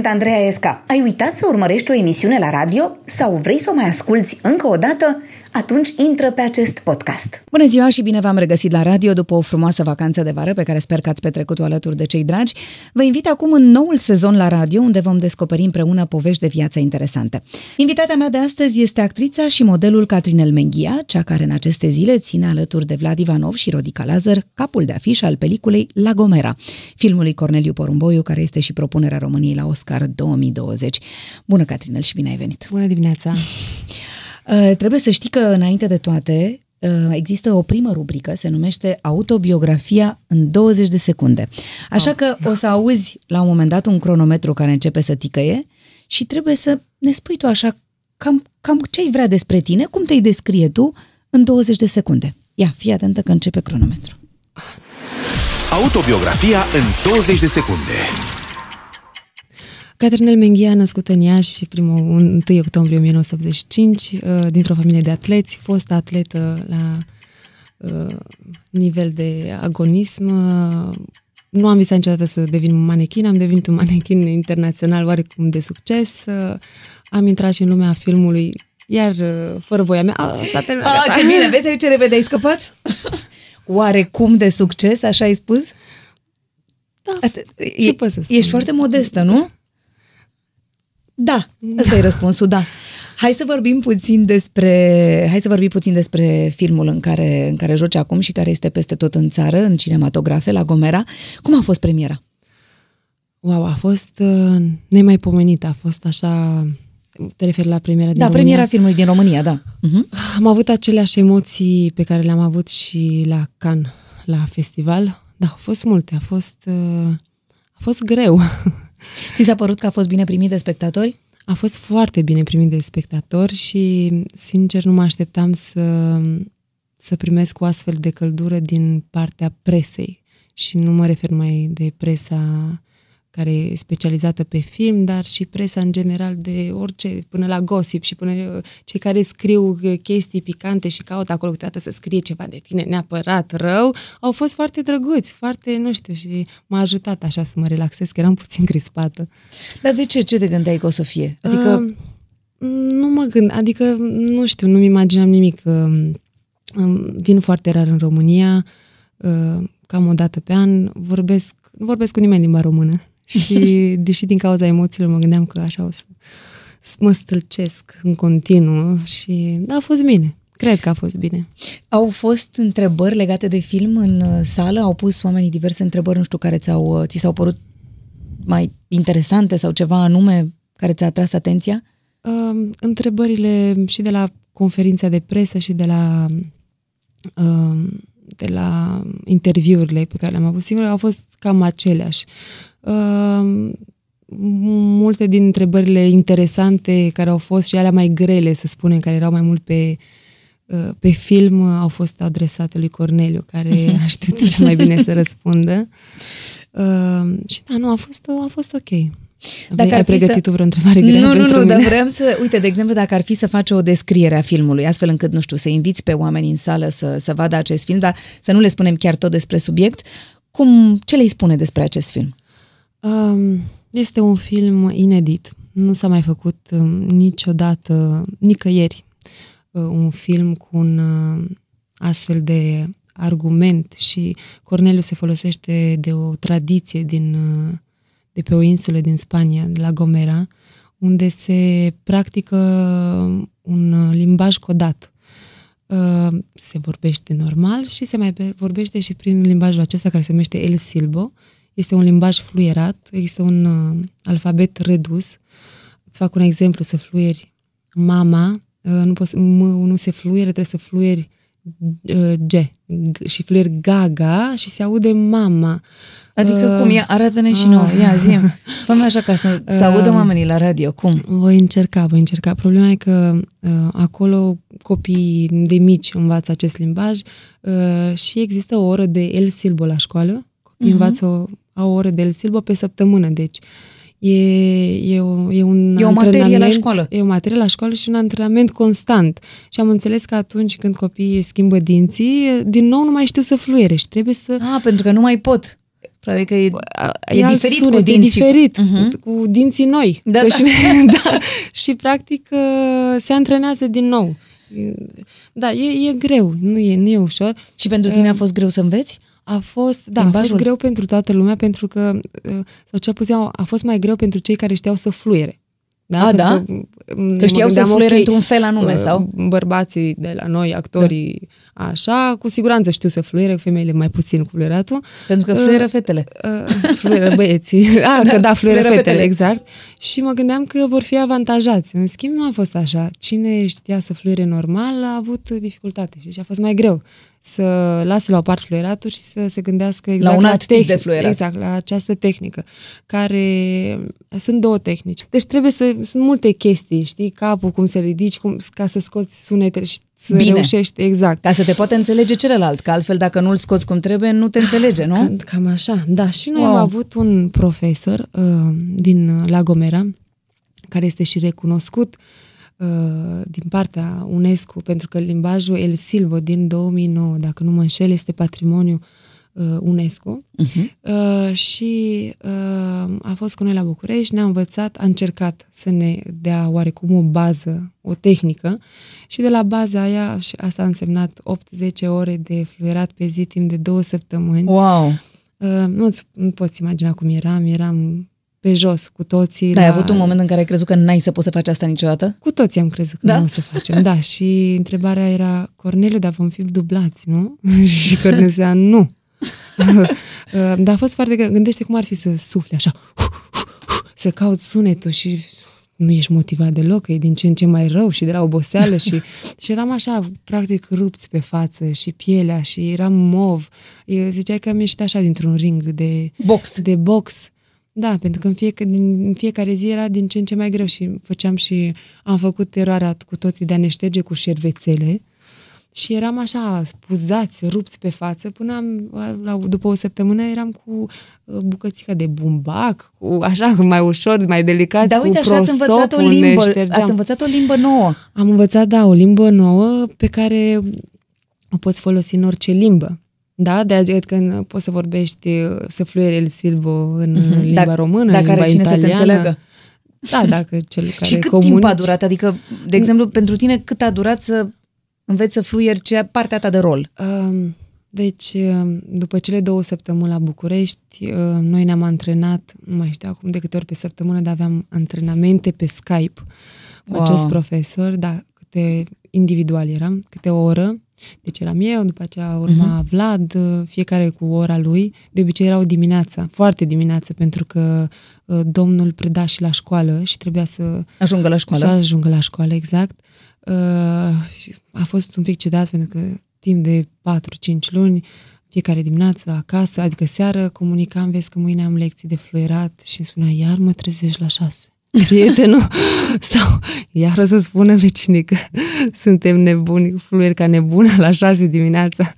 sunt Andreea Esca. Ai uitat să urmărești o emisiune la radio sau vrei să o mai asculți încă o dată? Atunci intră pe acest podcast. Bună ziua și bine v-am regăsit la radio după o frumoasă vacanță de vară pe care sper că ați petrecut-o alături de cei dragi. Vă invit acum în noul sezon la radio unde vom descoperi împreună povești de viață interesante. Invitata mea de astăzi este actrița și modelul Catrinel Menghia, cea care în aceste zile ține alături de Vlad Ivanov și Rodica Lazar capul de afiș al peliculei La Gomera, filmului Corneliu Porumboiu, care este și propunerea României la Oscar 2020. Bună, Catrinel, și bine ai venit! Bună dimineața! Uh, trebuie să știi că, înainte de toate, uh, există o primă rubrică, se numește Autobiografia în 20 de secunde. Așa oh. că o să auzi la un moment dat un cronometru care începe să ticăie și trebuie să ne spui tu așa cam, cam ce ai vrea despre tine, cum te-ai descrie tu în 20 de secunde. Ia, fii atentă că începe cronometru. Autobiografia în 20 de secunde. Caterinel Menghia, născută în Iași, primul 1 octombrie 1985, uh, dintr-o familie de atleți, fost atletă la uh, nivel de agonism. Uh, nu am visat niciodată să devin un manechin, am devenit un manechin internațional oarecum de succes. Am intrat și în lumea filmului, iar fără voia mea, s-a terminat. Ah, ce bine, vezi ce repede ai scăpat? Oarecum de succes, așa ai spus? Da, At- ce e, să spun? Ești foarte modestă, nu? Da, ăsta e răspunsul, da. Hai să vorbim puțin despre, hai să vorbim puțin despre filmul în care, în care joci acum și care este peste tot în țară, în cinematografe, la Gomera. Cum a fost premiera? Wow, a fost uh, nemaipomenită, a fost așa... Te referi la premiera din da, România? premiera filmului din România, da. Uh-huh. Am avut aceleași emoții pe care le-am avut și la Cannes, la festival. Da, au fost multe, a fost, uh, a fost greu. Ți s-a părut că a fost bine primit de spectatori? A fost foarte bine primit de spectatori și, sincer, nu mă așteptam să, să primesc o astfel de căldură din partea presei. Și nu mă refer mai de presa care e specializată pe film, dar și presa în general de orice, până la gossip și până cei care scriu chestii picante și caută acolo câteodată să scrie ceva de tine neapărat rău, au fost foarte drăguți, foarte, nu știu, și m-a ajutat așa să mă relaxez, că eram puțin crispată. Dar de ce? Ce te gândeai că o să fie? Adică... Uh, nu mă gând, adică, nu știu, nu-mi imaginam nimic. Uh, vin foarte rar în România, uh, cam o dată pe an, vorbesc, nu vorbesc cu nimeni limba română și deși din cauza emoțiilor mă gândeam că așa o să mă stâlcesc în continuu și da, a fost bine. Cred că a fost bine. Au fost întrebări legate de film în uh, sală? Au pus oamenii diverse întrebări, nu știu, care ți-au, uh, ți s-au părut mai interesante sau ceva anume care ți-a atras atenția? Uh, întrebările și de la conferința de presă și de la uh, de la interviurile pe care le-am avut singure au fost cam aceleași. Uh, multe din întrebările interesante care au fost și alea mai grele, să spunem, care erau mai mult pe, uh, pe film, au fost adresate lui Corneliu, care a știut ce mai bine să răspundă. Uh, și da, nu, a fost, a fost ok. Dacă ai pregătit să... tu vreo întrebare grea Nu, nu, nu, mine? dar vreau să... Uite, de exemplu, dacă ar fi să faci o descriere a filmului, astfel încât, nu știu, să inviți pe oameni în sală să, să vadă acest film, dar să nu le spunem chiar tot despre subiect, cum, ce le spune despre acest film? Um, este un film inedit. Nu s-a mai făcut um, niciodată, nicăieri, uh, un film cu un uh, astfel de argument și Corneliu se folosește de o tradiție din, uh, de pe o insulă din Spania, de la Gomera, unde se practică un limbaj codat. Uh, se vorbește normal și se mai vorbește și prin limbajul acesta care se numește El Silbo, este un limbaj fluierat, există un uh, alfabet redus. Îți fac un exemplu, să fluieri mama, uh, nu, poți, m, nu se fluiere, trebuie să fluieri uh, G, G și fluieri gaga și se aude mama. Adică uh, cum? Ia, arată-ne și uh, nouă. Ia, zi fă așa ca să, să uh, audă oamenii la radio. Cum? Voi încerca, voi încerca. Problema e că uh, acolo copiii de mici învață acest limbaj uh, și există o oră de El Silbo la școală. Copiii uh-huh. învață o, au o oră de El Silbo pe săptămână, deci e, e, o, e un E o materie la școală. E o materie la școală și un antrenament constant. Și am înțeles că atunci când copiii își schimbă dinții, din nou nu mai știu să fluiere și trebuie să... Ah, pentru că nu mai pot. Probabil că e, A- e alt diferit sunet, cu dinții. E diferit, Mhm. uh-huh. cu dinții noi. Da, Că da. Și, da. și practic uh, se antrenează din nou. Da, e, e greu, nu e, nu e ușor. Și pentru tine a Uh, fost greu să înveți? A fost, da, a Limbajul? fost greu pentru toată lumea, pentru că, uh, sau cel puțin a fost mai greu pentru cei care știau să fluiere. Da? A, Pentru da? Că, m- Că mă știau să gândeam, fluiere ok, într-un fel anume, uh, sau? Bărbații de la noi, actorii, așa, cu siguranță știu să fluiere, femeile mai puțin cu fluieratul. Pentru că fluieră fetele. Uh, fluieră băieții. Ah, că da, fluieră fluieră fetele, fetele. exact. Și mă gândeam că vor fi avantajați. În schimb, nu a fost așa. Cine știa să fluiere normal a avut dificultate și a fost mai greu să lasă la o parte fluieratul și să se gândească exact un alt tip de tehnic- fluierat. Exact, la această tehnică, care sunt două tehnici. Deci trebuie să, sunt multe chestii, știi, capul, cum să ridici, cum, ca să scoți sunetele și să Bine. reușești, exact. Ca să te poată înțelege celălalt, că altfel dacă nu-l scoți cum trebuie, nu te înțelege, nu? Cam, cam așa, da. Și noi Wow. wow. am avut un profesor uh, din uh, La Gomera, care este și recunoscut uh, din partea UNESCO, pentru că limbajul El Silvo din 2009, dacă nu mă înșel, este patrimoniu uh, UNESCO. Uh-huh. Uh, și uh, a fost cu noi la București, ne-a învățat, a încercat să ne dea oarecum o bază, o tehnică și de la baza aia, și asta a însemnat 8-10 ore de fluierat pe zi timp de două săptămâni. Wow! Uh, nu-ți, nu poți imagina cum eram, eram pe jos cu toții. Da, ai la... avut un moment în care ai crezut că n-ai să poți să faci asta niciodată? Cu toții am crezut că Da? da? nu o să facem, da. Și întrebarea era, Corneliu, dar vom fi dublați, nu? și Corneliu zicea, nu. Uh, dar a fost foarte greu. Gândește cum ar fi să sufli așa, să cauți sunetul și nu ești motivat deloc, că e din ce în ce mai rău și de la oboseală și, și eram așa, practic, rupți pe față și pielea și eram mov. Eu ziceai că am ieșit așa dintr-un ring de, Box. de box. Da, pentru că în fiecare, din, în fiecare zi era din ce în ce mai greu și făceam și am făcut eroarea cu toții de a ne șterge cu șervețele și eram așa spuzați, rupți pe față, până am, la, după o săptămână eram cu uh, bucățica de bumbac, cu așa mai ușor, mai delicați, Dar uite, cu așa ați învățat o prosopul, ne limbă, ștergeam. ați învățat o limbă nouă. Am învățat, da, o limbă nouă pe care o poți folosi în orice limbă. Da? De adică poți să vorbești, să fluiere el silbo în Mhm. limba Dacă- română, dacă în are limba cine să te italiană. înțeleagă. Da, dacă cel care Și cât comunici. timp a durat? Adică, de exemplu, pentru tine, cât a durat să înveți să fluieri ce partea ta de rol? Um, Deci, um, după cele două săptămâni la București, um, noi ne-am antrenat, nu mai știu acum de câte ori pe săptămână, dar aveam antrenamente pe Skype cu Wow. acest profesor, da, câte individual eram, câte o oră. Deci eram eu, după aceea urma uh-huh. Vlad, uh, fiecare cu ora lui. De obicei erau dimineața, foarte dimineață, pentru că uh, domnul preda și la școală și trebuia să Ajungă la școală. să ajungă la școală, exact. Uh, și a fost un pic ciudat pentru că timp de 4-5 luni, fiecare dimineață, acasă, adică seară, comunicam, vezi că mâine am lecții de fluierat și îmi spunea, iar mă trezești la 6. Prietenul, sau iar o să spună vecinii că suntem nebuni, fluieri ca nebună la 6 dimineața.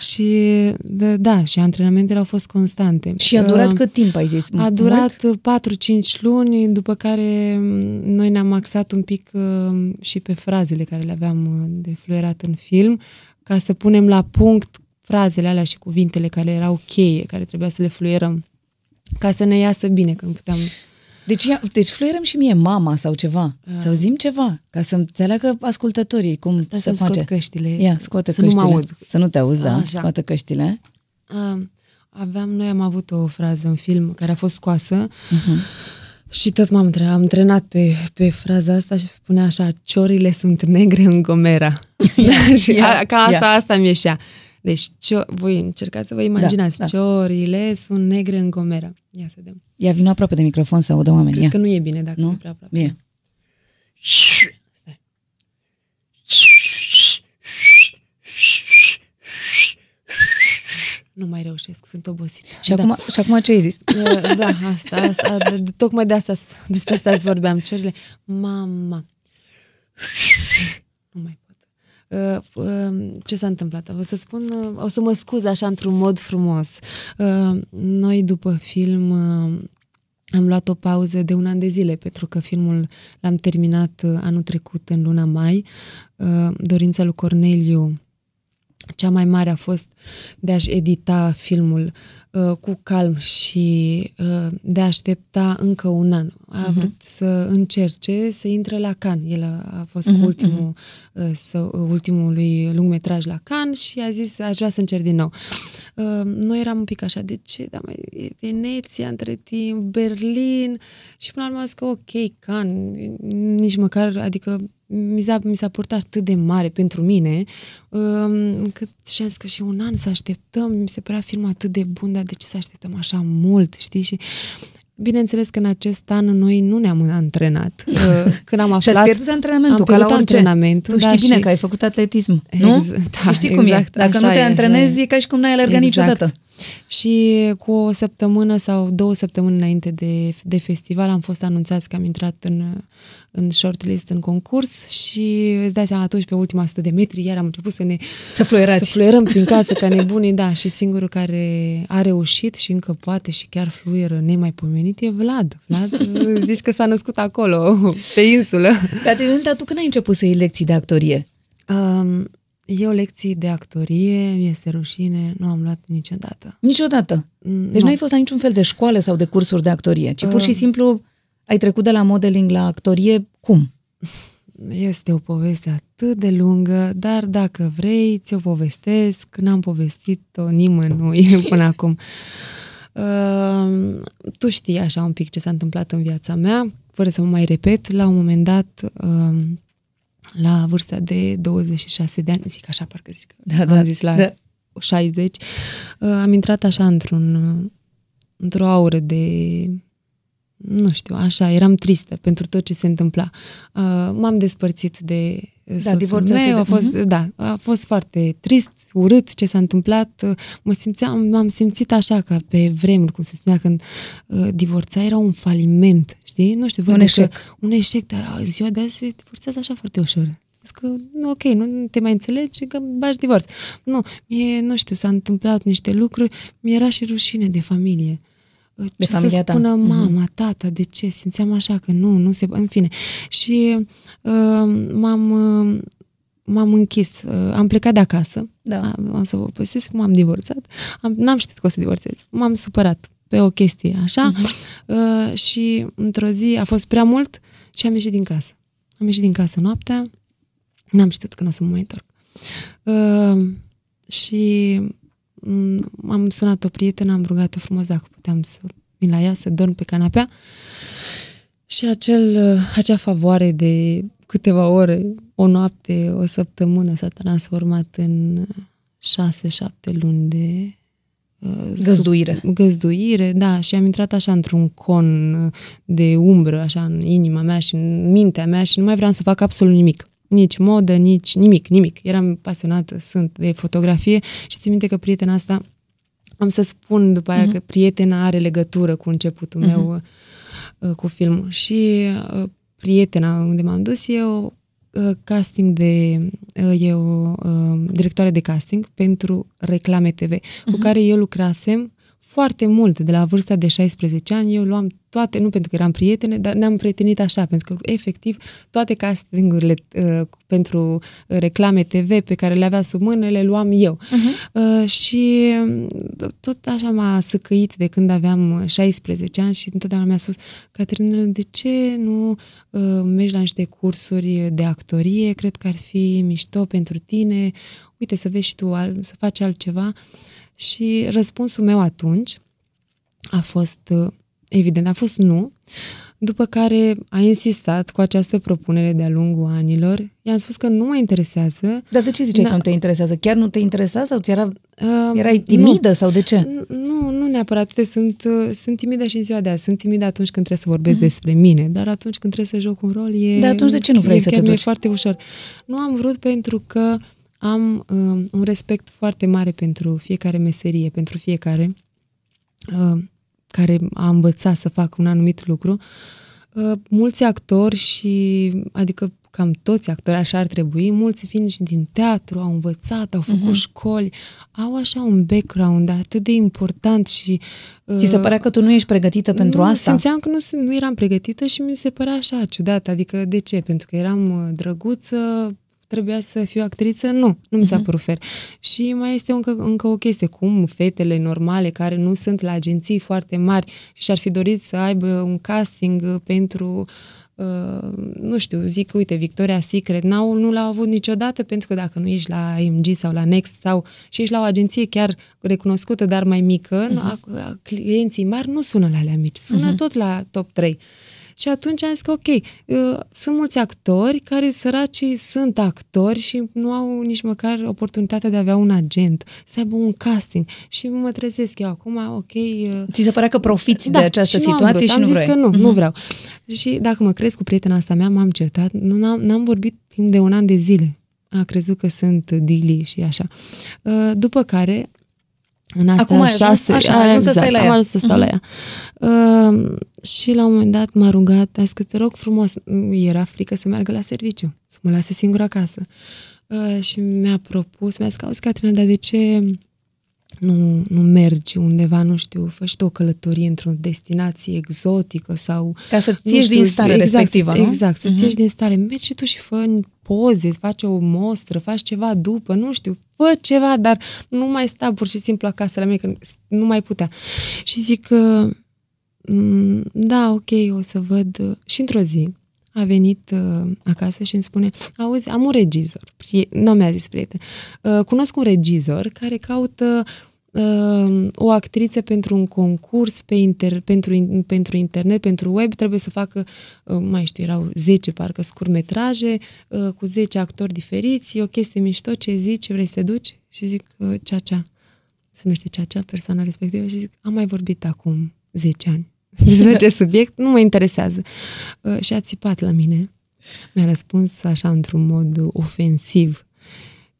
Și da, da, și antrenamentele au fost constante. Și a durat Uh, cât timp, ai zis? a durat 4-5 luni, după care m, noi ne-am axat un pic uh, și pe frazele care le aveam uh, de fluierat în film, ca să punem la punct frazele alea și cuvintele care erau cheie, care trebuia să le fluierăm, ca să ne iasă bine, că nu puteam... Deci, ia, deci fluierăm și mie mama sau ceva. Sau zim ceva, ca să înțeleagă ascultătorii cum Stai se să scot face. căștile. Ia, scoate să căștile. nu mă aud. Să nu te auzi, da. Așa. Scoate căștile. Uh, aveam, noi am avut o frază în film care a fost scoasă Uh-huh. și tot m-am tre- am trenat pe, pe fraza asta și spunea așa, ciorile sunt negre în Gomera. și ia, a, ca asta, ia. asta mi ieșea. Deci, cio- voi încercați să vă imaginați, Da, da, da. ciorile sunt negre în Gomera. Ia să vedem. Ia, vină aproape de microfon să audă oamenii. Cred Ia. că nu e bine dacă Nu? nu? e prea aproape. Bine. Stai. Nu mai reușesc, sunt obosit. Și, acum, și acum ce ai zis? Da, da, asta, asta, de, de, tocmai de asta, despre asta îți vorbeam, ciorile. Mama. Nu mai pot. Uh, uh, ce s-a întâmplat? O să spun, uh, o să mă scuz așa într-un mod frumos. Uh, noi după film uh, am luat o pauză de un an de zile pentru că filmul l-am terminat uh, anul trecut în luna mai. Uh, dorința lui Corneliu cea mai mare a fost de a-și edita filmul uh, cu calm și uh, de a aștepta încă un an. A Mhm. vrut să încerce să intre la Can. El a, a fost Mhm, cu ultimul, uh, să, ultimului lungmetraj la Can și a zis aș vrea să încerc din nou. Uh, noi eram un pic așa, de ce? Dar mai e Veneția între timp, Berlin și până la urmă am zis că ok, Can, nici măcar, adică mi s-a, mi s-a purtat atât de mare pentru mine, um, încât și am zis că și un an să așteptăm, mi se părea film atât de bun, dar de ce să așteptăm așa mult, știi? Și bineînțeles că în acest an noi nu ne-am antrenat. Uh, Când am Și aflat... ați pierdut antrenamentul, am ca la pierdut orice. antrenamentul, Tu știi da, bine și- că ai făcut atletism, nu? Ex- și da, știi cum exact, e. Dacă așa nu te e, așa antrenezi, e. e ca și cum n-ai alergat niciodată. Și cu o săptămână sau două săptămâni înainte de, de festival am fost anunțați că am intrat în, în shortlist, în concurs și îți dai seama atunci pe ultima 100 de metri iar am început să ne Să fluierați. să fluierăm prin casă ca nebunii, da, și singurul care a reușit și încă poate și chiar fluieră nemaipomenit e Vlad. Vlad, zici că s-a născut acolo, pe insulă. Caterina, tu când ai început să iei lecții de actorie? Um, eu lecții de actorie, mi-este rușine, nu am luat niciodată. Niciodată. Mm, Deci nu. nu ai fost la niciun fel de școală sau de cursuri de actorie, ci pur și Uh. simplu ai trecut de la modeling la actorie. Cum? Este o poveste atât de lungă, dar dacă vrei, ți-o povestesc. N-am povestit-o nimănui până acum. Uh, tu știi așa un pic ce s-a întâmplat în viața mea, fără să mă mai repet, la un moment dat, uh, la vârsta de 26 de ani, zic așa, parcă zic, Da, am zis la da. 60, uh, am intrat așa într-un, uh, într-o aură de nu știu, așa, eram tristă pentru tot ce se întâmpla. Uh, m-am despărțit de da, soțul divorțasei meu, de- a fost, da, a fost foarte trist, urât ce s-a întâmplat. Uh, Mă simțeam, m-am simțit așa ca pe vremuri, cum se spunea când uh, divorța era un faliment, știi? Nu știu, Un văd eșec. Că, un eșec, dar ziua de azi se divorțează așa foarte ușor. Zic că, nu, ok, nu te mai înțelegi, că bași divorț. Nu, mie, nu știu, s-a întâmplat niște lucruri, mi-era și rușine de familie. De ce familia să ta. spună Mhm. mama, tata, de ce? Simțeam așa că nu, nu se... În fine. Și uh, m-am, uh, m-am închis. Uh, am plecat de acasă. Da. Am, am să vă povestesc cum am divorțat. Am, n-am știut că o să divorțez. M-am supărat pe o chestie așa Mhm. uh, și într-o zi a fost prea mult și am ieșit din casă. Am ieșit din casă noaptea, n-am știut că nu o să mă mai întorc. Uh, și mm, am sunat o prietenă, am rugat-o frumos dacă puteam să vin la ea, să dorm pe canapea. Și acel, uh, acea favoare de câteva ore, o noapte, o săptămână s-a transformat în șase-șapte luni de uh, Găzduire. sub- găzduire, da, și am intrat așa într-un con uh, de umbră, așa în inima mea și în mintea mea și nu mai vreau să fac absolut nimic. Nici modă, nici nimic, nimic. Eram pasionată, sunt de fotografie și țin minte că prietena asta, am să spun după aia Mhm. că prietena are legătură cu începutul meu uh, cu filmul. Și uh, prietena unde m-am dus e o uh, casting de uh, e o uh, directoare de casting pentru reclame TV, cu care eu lucrasem foarte mult, de la vârsta de 16 ani, eu luam toate, nu pentru că eram prietene, dar ne-am prietenit așa, pentru că, efectiv, toate castingurile uh, pentru reclame TV pe care le avea sub mână, le luam eu. Uh, și uh, tot așa m-a săcăit de când aveam 16 ani și întotdeauna mi-a spus Caterinel, de ce nu uh, mergi la niște cursuri de actorie? Cred că ar fi mișto pentru tine. Uite, să vezi și tu, al, să faci altceva. Și răspunsul meu atunci a fost, uh, evident, a fost nu. După care a insistat cu această propunere de-a lungul anilor. I-am spus că nu mă interesează. Dar de ce ziceai Da. că nu te interesează? Chiar nu te interesa sau ți era, Uh, erai timidă sau de ce? Nu, nu, nu neapărat. Uite, sunt, uh, sunt timidă și în ziua de azi. Sunt timidă atunci când trebuie să vorbesc despre mine, dar atunci când trebuie să joc un rol e... Dar Mhm. atunci de ce nu vrei e, să te chiar mi-e duci? foarte ușor. Nu am vrut pentru că am uh, un respect foarte mare pentru fiecare meserie, pentru fiecare uh, care a învățat să facă un anumit lucru. Uh, mulți actori și, adică cam toți actori așa ar trebui, mulți fiind și din teatru, au învățat, au făcut uh-huh. școli, au așa un background atât de important și... Uh, Ți se părea că tu nu ești pregătită pentru nu, asta? Simțeam că nu, sunt- nu eram pregătită și mi se părea așa ciudat. Adică de ce? Pentru că eram uh, drăguță, trebuia să fiu actriță, nu, nu mi s-a Mhm. părut fair. Și mai este încă, încă o chestie, cum fetele normale care nu sunt la agenții foarte mari și și-ar fi dorit să aibă un casting uh, pentru Uh, nu știu, zic, uite, Victoria Secret, n-au, nu l-au avut niciodată pentru că dacă nu ești la AMG sau la Next sau și ești la o agenție chiar recunoscută, dar mai mică, uh-huh. a, a, clienții mari nu sună la alea mici, sună uh-huh. tot la top 3. Și atunci am zis că, ok, uh, sunt mulți actori care săracii sunt actori și nu au nici măcar oportunitatea de a avea un agent, să aibă un casting. Și mă trezesc eu acum, ok... Uh, Ți se părea că profiți de această și nu am situație vrut. și am nu zis vrei. că nu, Mhm. nu vreau. Și dacă mă crezi cu prietena asta mea, m-am certat, nu, n-am, n-am vorbit timp de un an de zile. A crezut că sunt dili și așa. Uh, După care, în astea Acum ai ajuns- șase... așa, ai a, ajuns să stai la am ea. Mhm. ajuns să stau la ea. Uh, și la un moment dat m-a rugat, a zis că te rog frumos, era frică să meargă la serviciu, să mă lase singură acasă. Uh, și mi-a propus, mi-a zis că, auzi, Catrina, dar de ce nu, nu mergi undeva, nu știu, fă și tu o călătorie într-o destinație exotică sau... Ca să-ți nu ieși știu, din stare exact, respectivă, nu? Exact, să-ți Mhm. ieși din stare. Mergi și tu și fă poze, faci o mostră, faci ceva după, nu știu, fă ceva, dar nu mai sta pur și simplu acasă la mine, că nu mai putea. Și zic că, mm, da, ok, o să văd. Și într-o zi a venit uh, acasă și îmi spune, auzi, am un regizor, Prie- nu mi-a zis prieten, uh, cunosc un regizor care caută uh, o actriță pentru un concurs pe inter, pentru, in- pentru internet, pentru web, trebuie să facă, uh, mai știu, erau 10 parcă scurmetraje uh, cu 10 actori diferiți, e o chestie mișto, ce zici, vrei să te duci? Și zic, uh, cea, cea. Se numește cea, cea, persoana respectivă și zic, am mai vorbit acum 10 ani despre ce subiect, nu mă interesează. Uh, și a țipat la mine. Mi-a răspuns așa într-un mod ofensiv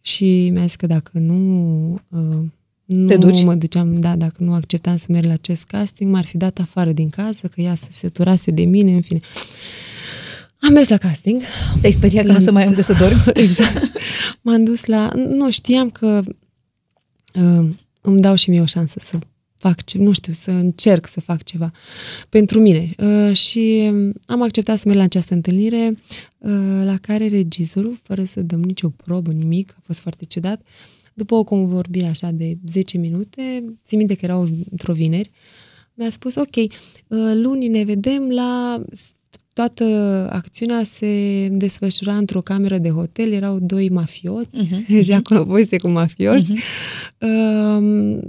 și mi-a zis că dacă nu uh, nu Te duci? mă duceam, da, dacă nu acceptam să merg la acest casting, m-ar fi dat afară din casă, că ea se săturase de mine, în fine. Am mers la casting. Te-ai speriat că nu o să mai ai unde să dormi? exact. M-am dus la... Nu, știam că uh, îmi dau și mie o șansă să fac ce, nu știu, să încerc să fac ceva pentru mine. Uh, și am acceptat să merg la această întâlnire uh, la care regizorul, fără să dăm nicio probă, nimic, a fost foarte ciudat, după o convorbire așa de 10 minute, țin minte că era o- într-o vineri, mi-a spus, ok, uh, luni ne vedem la... Toată acțiunea se desfășura într-o cameră de hotel, erau doi mafioți, Mhm, și acolo poveste cu mafioți. Um,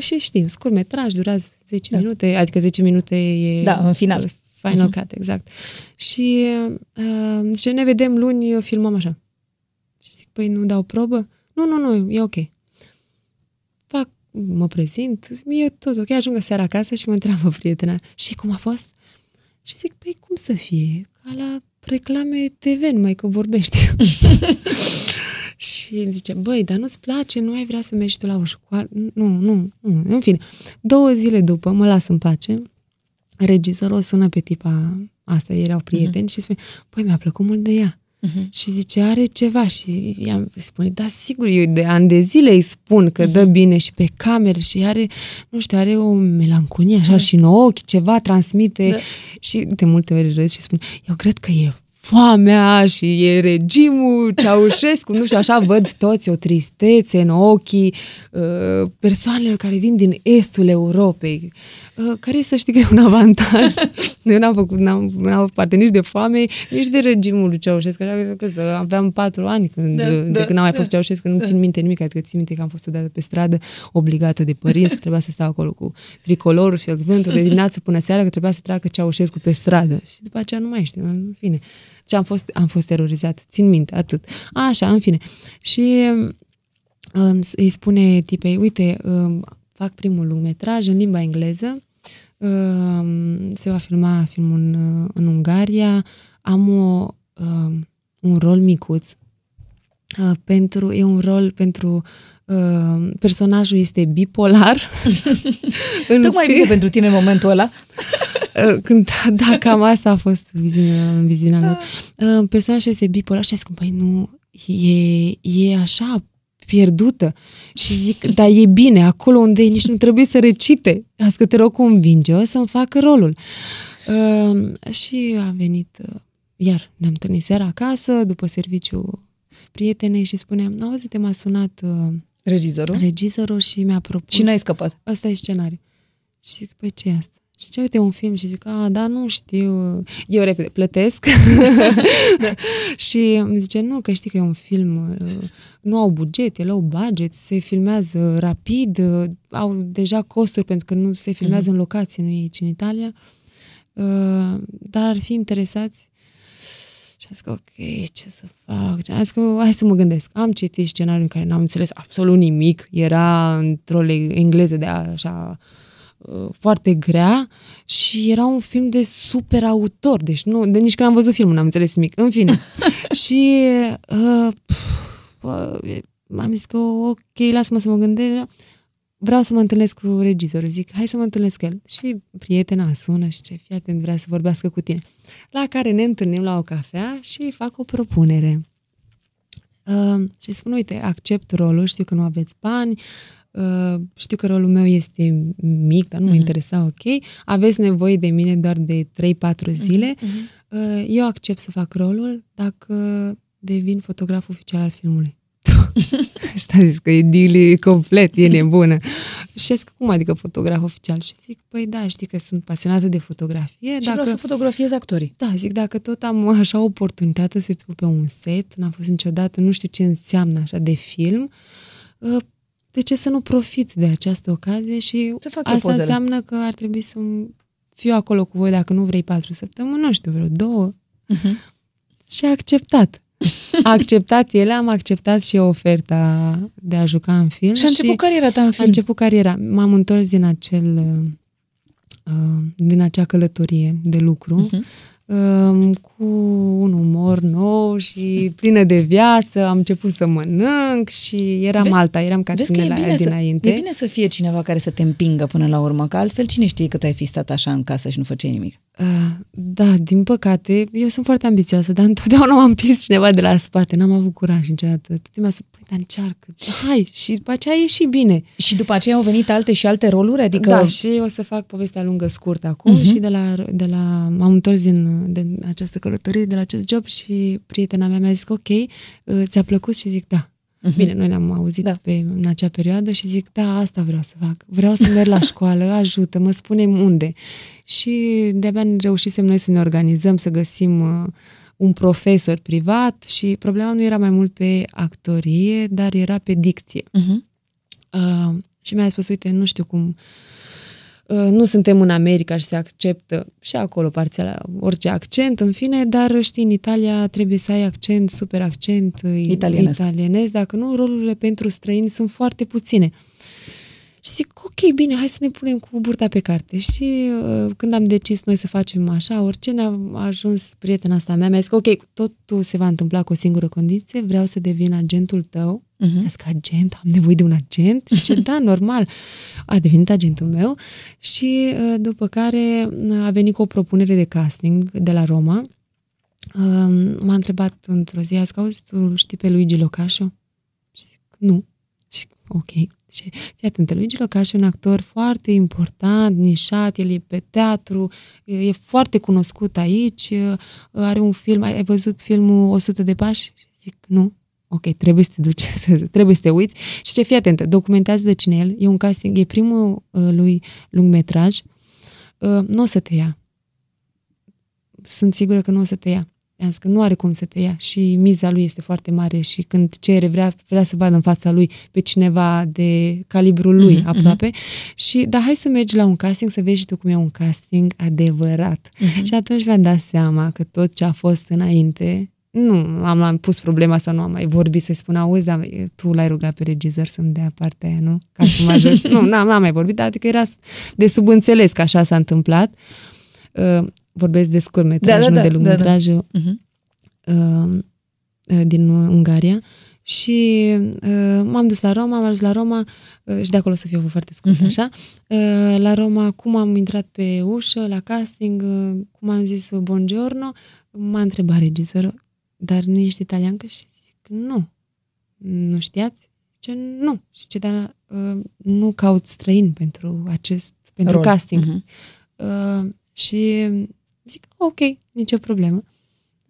și știm, scurt metraj, durează 10 Da. minute, adică 10 minute e... Da, în final. Final Mhm. cut, exact. Și, uh, și ne vedem luni, filmăm așa. Și zic, păi nu dau probă? Nu, nu, nu, e ok. Fac, mă prezint, e tot ok, ajung seara acasă și mă întreabă prietena, și cum a fost? Și zic, păi cum să fie? Ca la reclame TV, numai că vorbești. și îmi zice, băi, dar nu-ți place, nu ai vrea să mergi tu la o școală? Nu, nu, nu, în fine. Două zile după, mă las în pace, regizorul o sună pe tipa asta, erau prieteni, și spune, păi, mi-a plăcut mult de ea. Mhm. Și zice, are ceva și i-am îi spune, da, sigur, eu de ani de zile îi spun că dă bine și pe cameră și are, nu știu, are o melancolie așa și în ochi, ceva transmite Da. și de multe ori râd și spune, eu cred că e foamea și e regimul Ceaușescu, nu știu, așa văd toți o tristețe în ochii uh, persoanelor care vin din estul Europei, uh, care să știi că e un avantaj. Eu n-am făcut, n-am, n-am avut parte nici de foame, nici de regimul lui Ceaușescu, așa că, că aveam patru ani când, Da, da, de da, când am mai da. fost Ceaușescu, nu țin minte nimic, adică țin minte că am fost odată pe stradă obligată de părinți, că trebuia să stau acolo cu tricolorul și vântul de dimineață până seara, că trebuia să treacă Ceaușescu pe stradă. Și după aceea nu mai știu, în fine. Și am fost, am fost terorizată, țin minte, atât. Așa, în fine. Și um, îi spune tipei, uite, um, fac primul lungmetraj în limba engleză, um, se va filma filmul în, uh, în Ungaria, am o, um, un rol micuț, uh, pentru, e un rol pentru uh, personajul este bipolar. În Tocmai fi- bine pentru tine în momentul ăla. Uh, Când, da, cam asta a fost viziunea, în viziunea lor. Uh, Personajul este bipolar și a zis că, băi, nu, e, e așa pierdută. Și zic, dar e bine, acolo unde e, nici nu trebuie să recite. A zis că te rog convinge-o să-mi facă rolul. Uh, și a venit, uh, iar ne-am întâlnit seara acasă, după serviciu prietenei și spuneam, auzi, m-a sunat uh, Regizorul? regizorul și mi-a propus... Și n-ai scăpat. Ăsta e scenariu. Și zic, păi ce e asta? Și zice, uite, un film și zic, a, da, nu știu. Eu repede plătesc. da. și îmi zice, nu, că știi că e un film, uh, nu au buget, e low budget, se filmează rapid, uh, au deja costuri pentru că nu se filmează mm-hmm. în locație, nu e aici în Italia. Uh, dar ar fi interesați și am zis că, ok, ce să fac? Am zis că, hai să mă gândesc. Am citit scenariul în care n-am înțeles absolut nimic. Era într-o engleză de așa uh, foarte grea și era un film de super autor, deci nu, de nici când am văzut filmul n-am înțeles nimic. În fine. și uh, uh, am zis că ok, lasă-mă să mă gândesc vreau să mă întâlnesc cu regizorul. Zic, hai să mă întâlnesc cu el. Și prietena sună și ce, fii atent, vrea să vorbească cu tine. La care ne întâlnim la o cafea și fac o propunere. Uh, și spun, uite, accept rolul, știu că nu aveți bani, uh, știu că rolul meu este mic, dar nu mă mm-hmm. interesa, ok, aveți nevoie de mine doar de 3-4 zile, mm-hmm. uh, eu accept să fac rolul dacă devin fotograf oficial al filmului. Asta zis că e deal complet, e nebună. și zic, cum adică fotograf oficial? Și zic, păi da, știi că sunt pasionată de fotografie. Și dacă... vreau să fotografiez actorii. Da, zic, dacă tot am așa oportunitate să fiu pe un set, n-am fost niciodată, nu știu ce înseamnă așa de film, ă, de ce să nu profit de această ocazie și să fac asta înseamnă că ar trebui să fiu acolo cu voi dacă nu vrei patru săptămâni, nu știu, vreo două. Uh-huh. Și a acceptat. A acceptat ele, am acceptat și oferta de a juca în film. Și a început și cariera ta în film. A început cariera. M-am întors din acel uh, din acea călătorie de lucru. Uh-huh cu un umor nou și plină de viață, am început să mănânc și eram vezi, alta, eram ca tine la aia dinainte. E bine să fie cineva care să te împingă până la urmă, că altfel cine știe cât ai fi stat așa în casă și nu făceai nimic. Uh, da, din păcate, eu sunt foarte ambițioasă, dar întotdeauna m-am împins cineva de la spate, n-am avut curaj niciodată. Tot mi-a spus, păi, dar încearcă, hai, și după aceea e și bine. Și după aceea au venit alte și alte roluri? Adică... Da, și o să fac povestea lungă scurtă acum uh-huh. și de la, de la, m-am întors din de această călătorie, de la acest job și prietena mea mi-a zis că ok, uh, ți-a plăcut și zic da. Uh-huh. Bine, noi ne-am auzit da. pe, în acea perioadă și zic, da, asta vreau să fac. Vreau să merg la școală, ajută, mă spune unde. Și de-abia reușisem noi să ne organizăm, să găsim uh, un profesor privat și problema nu era mai mult pe actorie, dar era pe dicție. Uh-huh. Uh, și mi-a spus, uite, nu știu cum Uh, nu suntem în America și se acceptă și acolo parțial orice accent, în fine, dar știi, în Italia trebuie să ai accent, super accent uh, italienesc, italienesc dacă nu, rolurile pentru străini sunt foarte puține. Și zic, ok, bine, hai să ne punem cu burta pe carte. Și uh, când am decis noi să facem așa, orice ne-a ajuns prietena asta mea, mi-a zis, ok, totul se va întâmpla cu o singură condiție, vreau să devin agentul tău. Uh-huh. Și zic, agent? Am nevoie de un agent? Și ce, da, normal. A devenit agentul meu și uh, după care uh, a venit cu o propunere de casting de la Roma. Uh, m-a întrebat într-o zi, a zis, auzi, tu știi pe Luigi Locașo? Și zic, nu. Și ok. Și fii atent, Luigi Locaș e un actor foarte important, nișat, el e pe teatru, e foarte cunoscut aici, are un film, ai văzut filmul 100 de pași? Și zic, nu. Ok, trebuie să te duci, trebuie să te uiți. Și ce, fii atentă, documentează de cine el, e un casting, e primul uh, lui lungmetraj, uh, nu o să te ia. Sunt sigură că nu o să te ia. I-am zis că nu are cum să te ia și miza lui este foarte mare și când cere vrea, vrea să vadă în fața lui pe cineva de calibrul lui uh-huh, aproape uh-huh. și da, hai să mergi la un casting să vezi și tu cum e un casting adevărat. Uh-huh. Și atunci mi-am dat seama că tot ce a fost înainte nu am, am pus problema să nu am mai vorbit, să-i spun, auzi, dar tu l-ai rugat pe regizor să-mi dea partea aia, nu? Ca să mă ajut. nu, n-am, n-am mai vorbit, adică era de subînțeles că așa s-a întâmplat. Uh, vorbesc de scurtmetraj, da, da, nu da, de lungmetrajul da, da. Uh, uh, din Ungaria. Și uh, m-am dus la Roma, am ajuns la Roma uh, și de acolo să fiu foarte scurt, uh-huh. așa. Uh, la Roma, cum am intrat pe ușă, la casting, uh, cum am zis buongiorno, m-a întrebat regizorul, dar nu ești italiancă? Și zic, nu. Nu știați? Ce nu. Și ce, dar uh, nu caut străin pentru acest, pentru Rol. casting. Uh-huh. Uh, și zic, ok, nicio problemă.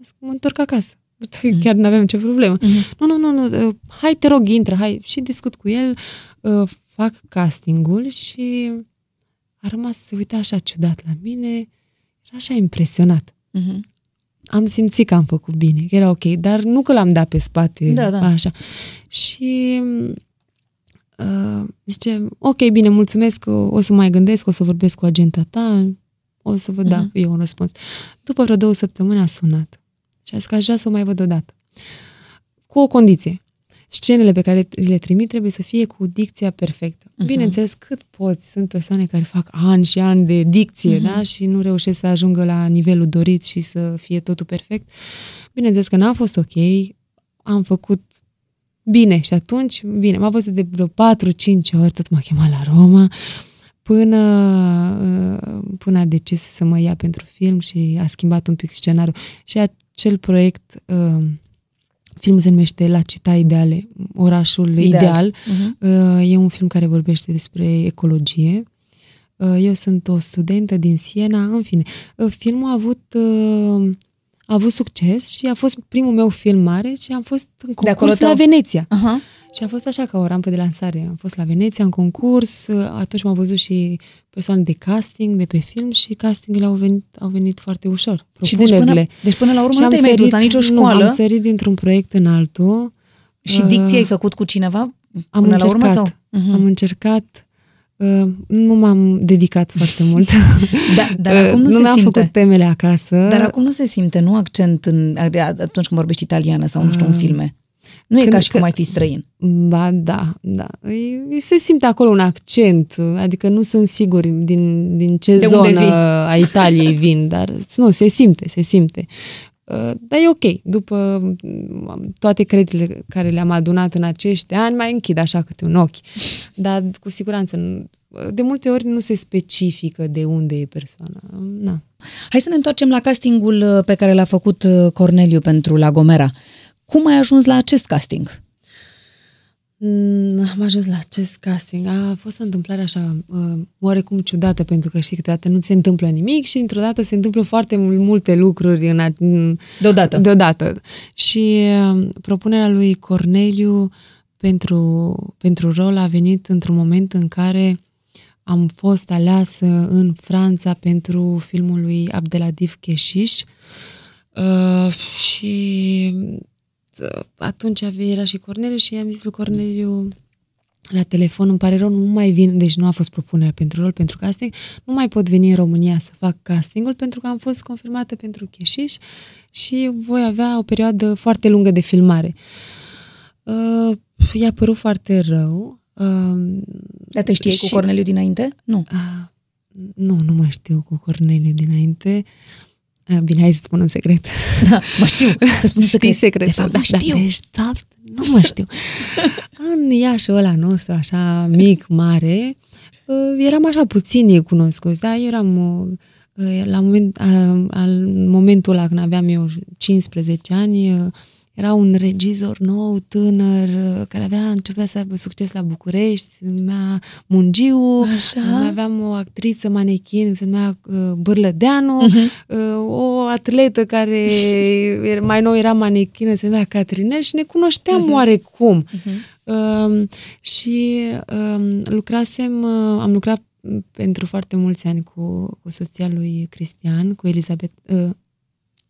Zic, mă întorc acasă. chiar nu aveam ce problemă. Uh-huh. Nu, nu, nu, nu, uh, hai, te rog, intră, hai. Și discut cu el, uh, fac castingul și a rămas să se uite așa ciudat la mine, era așa impresionat. Uh-huh. Am simțit că am făcut bine, că era ok, dar nu că l-am dat pe spate, Da, da. așa. Și uh, zice, ok, bine, mulțumesc, o, o să mai gândesc, o să vorbesc cu agenta ta, o să vă da Mhm. eu un răspuns. După vreo două săptămâni a sunat și a zis că aș vrea să o mai văd odată. Cu o condiție. Scenele pe care le trimit trebuie să fie cu dicția perfectă. Mhm. Bineînțeles, cât poți. Sunt persoane care fac ani și ani de dicție, Mhm. da? Și nu reușesc să ajungă la nivelul dorit și să fie totul perfect. Bineînțeles că n-a fost ok. Am făcut bine și atunci, bine, m-a văzut de vreo 4-5 ori, tot m-a chemat la Roma, până, uh, până a decis să mă ia pentru film și a schimbat un pic scenariul. Și acel proiect, uh, filmul se numește La Cita Ideale, orașul Ideal. ideal. Mhm. Uh, E un film care vorbește despre ecologie. Uh, Eu sunt o studentă din Siena, în fine. Uh, Filmul a avut, uh, a avut succes și a fost primul meu film mare și am fost în acolo concurs te-au- la Veneția. Aha. Și a fost așa ca o rampă de lansare. Am fost la Veneția în concurs, uh, atunci m-au văzut și persoane de casting de pe film și castingele au venit, au venit foarte ușor. Și deci până, Propunerile. deci până la urmă Și nu am te-ai mai dus sărit- la nicio Nu, școală am sărit dintr-un proiect în altul. și uh, dicție ai făcut cu cineva Am până încercat. la urmă? Sau? Mhm. Am încercat. Uh, nu m-am dedicat foarte mult. Da, dar acum nu, nu se mi-am simte. făcut temele acasă. Dar acum nu se simte, nu accent în, atunci când vorbești italiană sau nu știu, în Ah. filme. Nu e Când- ca și cum când- ai fi străin. Ba da, da. E- Se simte acolo un accent, adică nu sunt sigur din, din ce De unde zonă vii. a Italiei vin, dar nu, se simte, se simte. Uh, Dar e ok. După mm, toate creditele care le-am adunat în acești ani, mai închid așa câte un ochi. Dar cu siguranță, nu- de multe ori nu se specifică de unde e persoana. Na. Hai să ne întoarcem la castingul uh, pe care l-a făcut uh, Corneliu pentru La Gomera. Cum ai ajuns la acest casting? Mm, Am ajuns la acest casting. A fost o întâmplare așa, uh, oarecum ciudată, pentru că știi, câteodată nu se întâmplă nimic și într-o dată se întâmplă foarte mul- multe lucruri în a, în- Deodată. deodată. Și uh, propunerea lui Corneliu pentru, pentru rol a venit într-un moment în care am fost aleasă în Franța pentru filmul lui Abdelatif Keșiș uh, și uh, atunci era și Corneliu și i-am zis lui Corneliu la telefon, îmi pare rău, nu mai vin, deci nu a fost propunerea pentru rol, pentru casting, nu mai pot veni în România să fac castingul pentru că am fost confirmată pentru Cheșiș și voi avea o perioadă foarte lungă de filmare. Uh, i-a părut foarte rău. Uh, Dar te știai cu Și- Corneliu dinainte? Nu. uh, nu, nu mă știu cu Corneliu dinainte. Uh, bine, hai să spun un secret. Da, mă știu. Să spun Știi secret. secretul. De fapt, da, știu. deci, da, nu mă știu. în Iașul ăla nostru, așa mic, mare, uh, eram așa puțini cunoscuți, da? Eram uh, la moment, uh, al momentul ăla când aveam eu 15 ani, uh, era un regizor nou, tânăr, uh, care avea, începea să aibă succes la București, se numea Mungiu, Așa. mai aveam o actriță manechin, se numea uh, Bârlădeanu, Mhm. uh, o atletă care era- mai nou era manechină, se numea Catrinel și ne cunoșteam Mhm. oarecum. Um, și um, lucrasem, uh, am lucrat pentru foarte mulți ani cu, cu soția lui Cristian, cu Elizabeth, uh,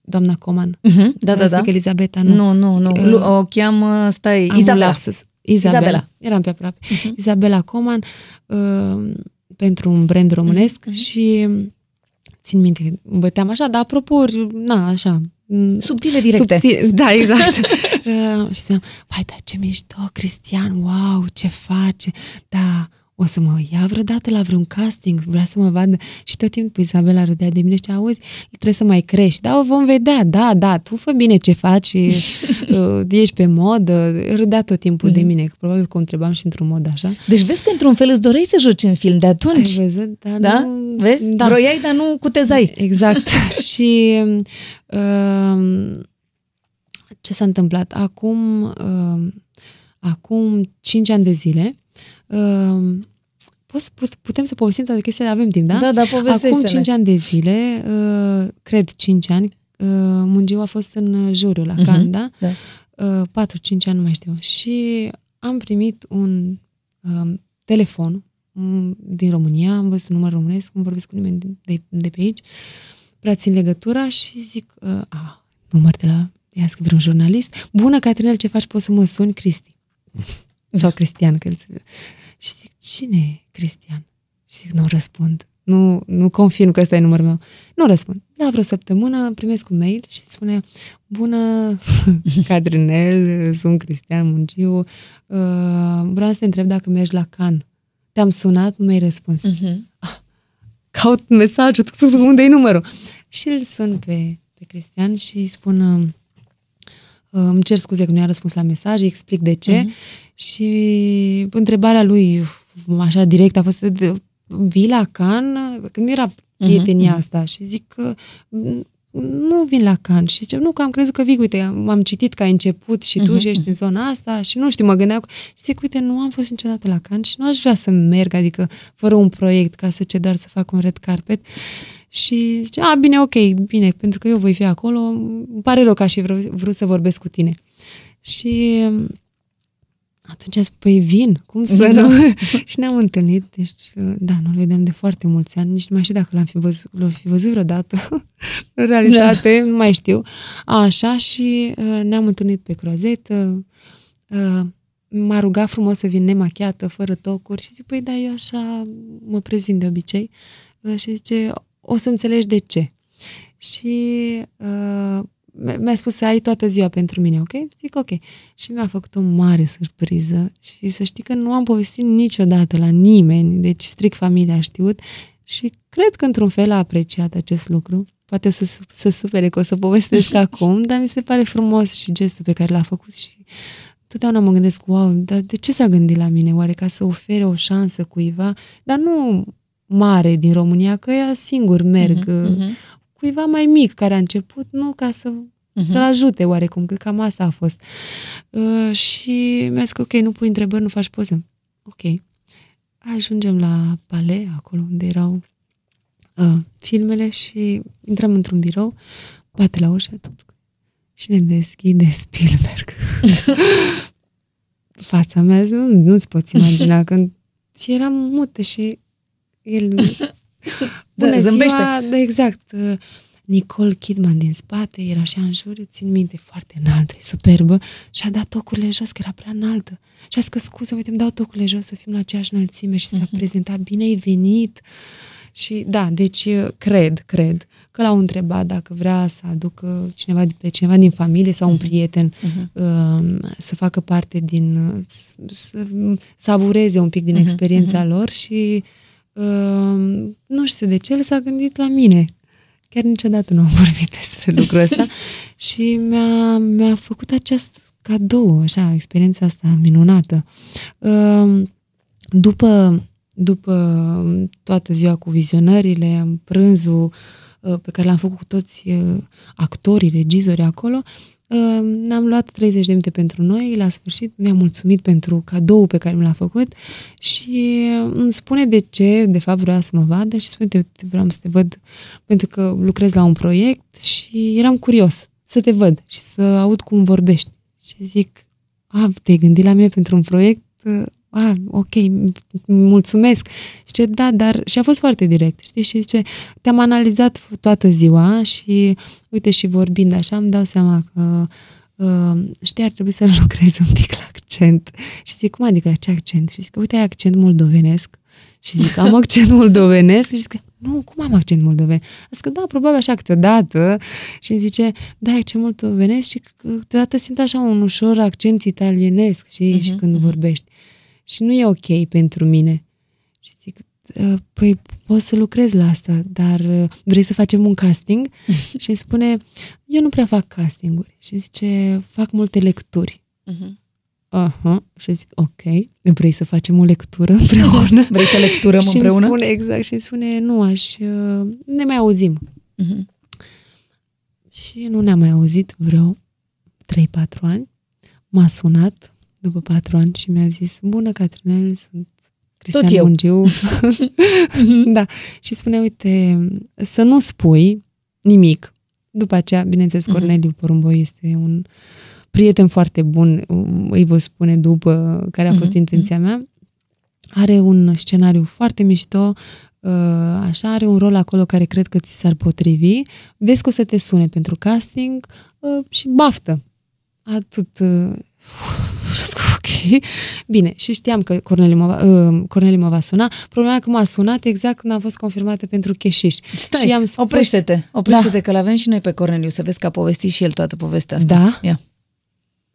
doamna Coman. Mhm, Da, da, da. Zic Elizabeta, nu. Nu, nu, nu. Uh, Lu- O cheamă, stai, Am un Isabela. lapsus. Isabela. Isabela. Eram pe aproape. Uh-huh. Isabela Coman uh, pentru un brand românesc uh-huh. și țin minte, îmi băteam așa, dar apropo, na, așa, m, Subtile directe. Subtil, da, exact. uh, și spuneam, vai, dar ce mișto, Cristian, wow, ce face, da, o să mă ia vreodată la vreun casting, vrea să mă vadă. Și tot timpul Isabela râdea de mine și zicea, auzi, trebuie să mai crești. Da, o vom vedea, da, da, tu fă bine ce faci, și, uh, ești pe modă. Râdea tot timpul de mine, că probabil că o întrebam și într-un mod așa. Deci vezi că într-un fel îți doreai să joci în film de atunci. Ai văzut? Da, da? Nu, Vezi? Da. Vroiai, dar nu cutezai. Exact. și um, ce s-a întâmplat? Acum, um, acum 5 ani de zile, um, poți, put- putem să povestim toate chestiile, avem timp, da? Da, da, povestește-ne. Acum 5 ani de zile, uh, cred 5 ani, Mungiu a fost în jurul la Mhm, Cannes, da? da. Uh, 4-5 ani, nu mai știu. Și am primit un um, telefon um, din România, am văzut un număr românesc, nu vorbesc cu nimeni de, de, de pe aici, prea țin legătura și zic, uh, a, număr de la, ia că vreun jurnalist, bună, Catrinel, ce faci, poți să mă suni, Cristi. Sau Cristian, că el se... Și zic, cine e Cristian? Și zic, nu răspund. Nu, nu confirm că ăsta e numărul meu. Nu răspund. La vreo săptămână primesc un mail și spune Bună, Cadrinel, sunt Cristian Mungiu. Uh, vreau să te întreb dacă mergi la Can. Te-am sunat, nu mi-ai răspuns. Mhm. Caut mesajul, tuc, tuc, tuc, unde e numărul? Și îl sun pe, pe Cristian și îi spun uh, îmi cer scuze că nu i-a răspuns la mesaj, îi explic de ce. Mhm. și întrebarea lui așa direct a fost de, vii la Can când era prietenia Mhm, asta și zic că "N- nu vin la Can și zice, nu, că am crezut că vii, uite, am am citit că ai început și tu Mhm, și ești în zona asta și nu știu, mă gândeam, și zic, uite, nu am fost niciodată la Can și nu aș vrea să merg, adică fără un proiect, ca să ce doar să fac un red carpet. Și zice, a, bine, ok, bine, pentru că eu voi fi acolo, îmi pare rău că aș fi vrut, vrut să vorbesc cu tine. Și um, atunci a spus, păi vin, cum să Da. nu? și ne-am întâlnit, deci, uh, da, nu-l vedeam de foarte mulți ani, nici nu mai știu dacă l-am fi văzut, l-am fi văzut vreodată, în realitate, nu mai știu. Așa, și uh, ne-am întâlnit pe croazetă, uh, m-a rugat frumos să vin nemachiată, fără tocuri și zic, păi da, eu așa mă prezint de obicei. Uh, și zice, o să înțelegi de ce. Și uh, mi- mi-a spus să ai toată ziua pentru mine, ok? Zic ok. Și mi-a făcut o mare surpriză și să știi că nu am povestit niciodată la nimeni, deci strict familia a știut și cred că într-un fel a apreciat acest lucru. Poate să, să supere că o să povestesc acum, dar mi se pare frumos și gestul pe care l-a făcut și totdeauna mă gândesc, wow, dar de ce s-a gândit la mine? Oare ca să ofere o șansă cuiva? Dar nu mare din România, că ea singur merg, Mhm, mhm, cuiva mai mic care a început, nu ca să mhm. să-l ajute oarecum, că cam asta a fost. Uh, și mi-a zis că ok, nu pui întrebări, nu faci poze. Ok. Ajungem la Pale, acolo unde erau uh, filmele și intrăm într-un birou, bate la ușă tuc, și ne deschide Spielberg. Fața mea, nu, nu-ți poți imagina, când și eram mută și el... Bună zâmbește. ziua, da, exact. Uh, Nicole Kidman din spate, era așa în jur, eu țin minte, foarte înaltă, e superbă, și a dat tocurile jos, că era prea înaltă. Și a zis că scuze, uite, îmi dau tocurile jos să fim la aceeași înălțime și s-a prezentat, bine ai venit. Și da, deci cred, cred că l-au întrebat dacă vrea să aducă cineva, pe cineva din familie sau un prieten uh, să facă parte din, uh, s- să savureze un pic din experiența lor și uh, nu știu de ce el s-a gândit la mine. Chiar niciodată nu am vorbit despre lucrul ăsta și mi-a, mi-a făcut acest cadou, așa, experiența asta minunată. Uh, După, după toată ziua cu vizionările, prânzul uh, pe care l-am făcut cu toți uh, actorii, regizorii acolo, uh, ne-am luat 30 de minute pentru noi, la sfârșit ne-am mulțumit pentru cadou pe care mi l-a făcut și îmi spune de ce, de fapt vrea să mă vadă și spune, "Te- te vreau să te văd pentru că lucrez la un proiect și eram curios să te văd și să aud cum vorbești. Și zic, a, te-ai gândit la mine pentru un proiect? A, ok, mulțumesc. Zice, da, dar... Și a fost foarte direct, știi? Și zice, te-am analizat toată ziua și, uite, și vorbind așa, îmi dau seama că uh, știi, ar trebui să lucrez un pic la accent. Și zic, cum adică ce accent? Și zic, uite, ai accent moldovenesc. Și zic, am accent moldovenesc? Și zic, nu, cum am accent moldovenesc? Zic că da, probabil așa câteodată. Și îmi zice, da, ai accent moldovenesc și câteodată simt așa un ușor accent italienesc, știi, și când vorbești. Și nu e ok pentru mine. Și zic, "Uh, păi poți să lucrez la asta, dar uh, vrei să facem un casting? și îmi spune, eu nu prea fac castinguri. Și zice, fac multe lecturi. Mhm. Aha. Și zic, ok, vrei să facem o lectură împreună? Vrei să lecturăm și împreună? îmi spune, exact, și îmi spune, nu aș, uh, ne mai auzim. Mhm. Și nu ne-am mai auzit vreo 3-4 ani. M-a sunat după 4 ani și mi-a zis, bună, Catrinel, sunt Cristian Tot eu." Mungiu. da. Și spune, uite, să nu spui nimic, După aceea, bineînțeles, Corneliu Porumboi este un prieten foarte bun, îi vă spune după care a fost Mhm, intenția mea. Are un scenariu foarte mișto, uh, așa, are un rol acolo care cred că ți s-ar potrivi. Vezi că o să te sune pentru casting uh, și baftă. Atât. uh, ok. Bine, și știam că Corneliu mă, va, uh, Corneliu mă va suna. Problema e că m-a sunat exact când am fost confirmată pentru cheșiș. Stai, și i-am spus, oprește-te, oprește-te că l-avem și noi pe Corneliu, să vezi că a povestit și el toată povestea asta. Da? Ia.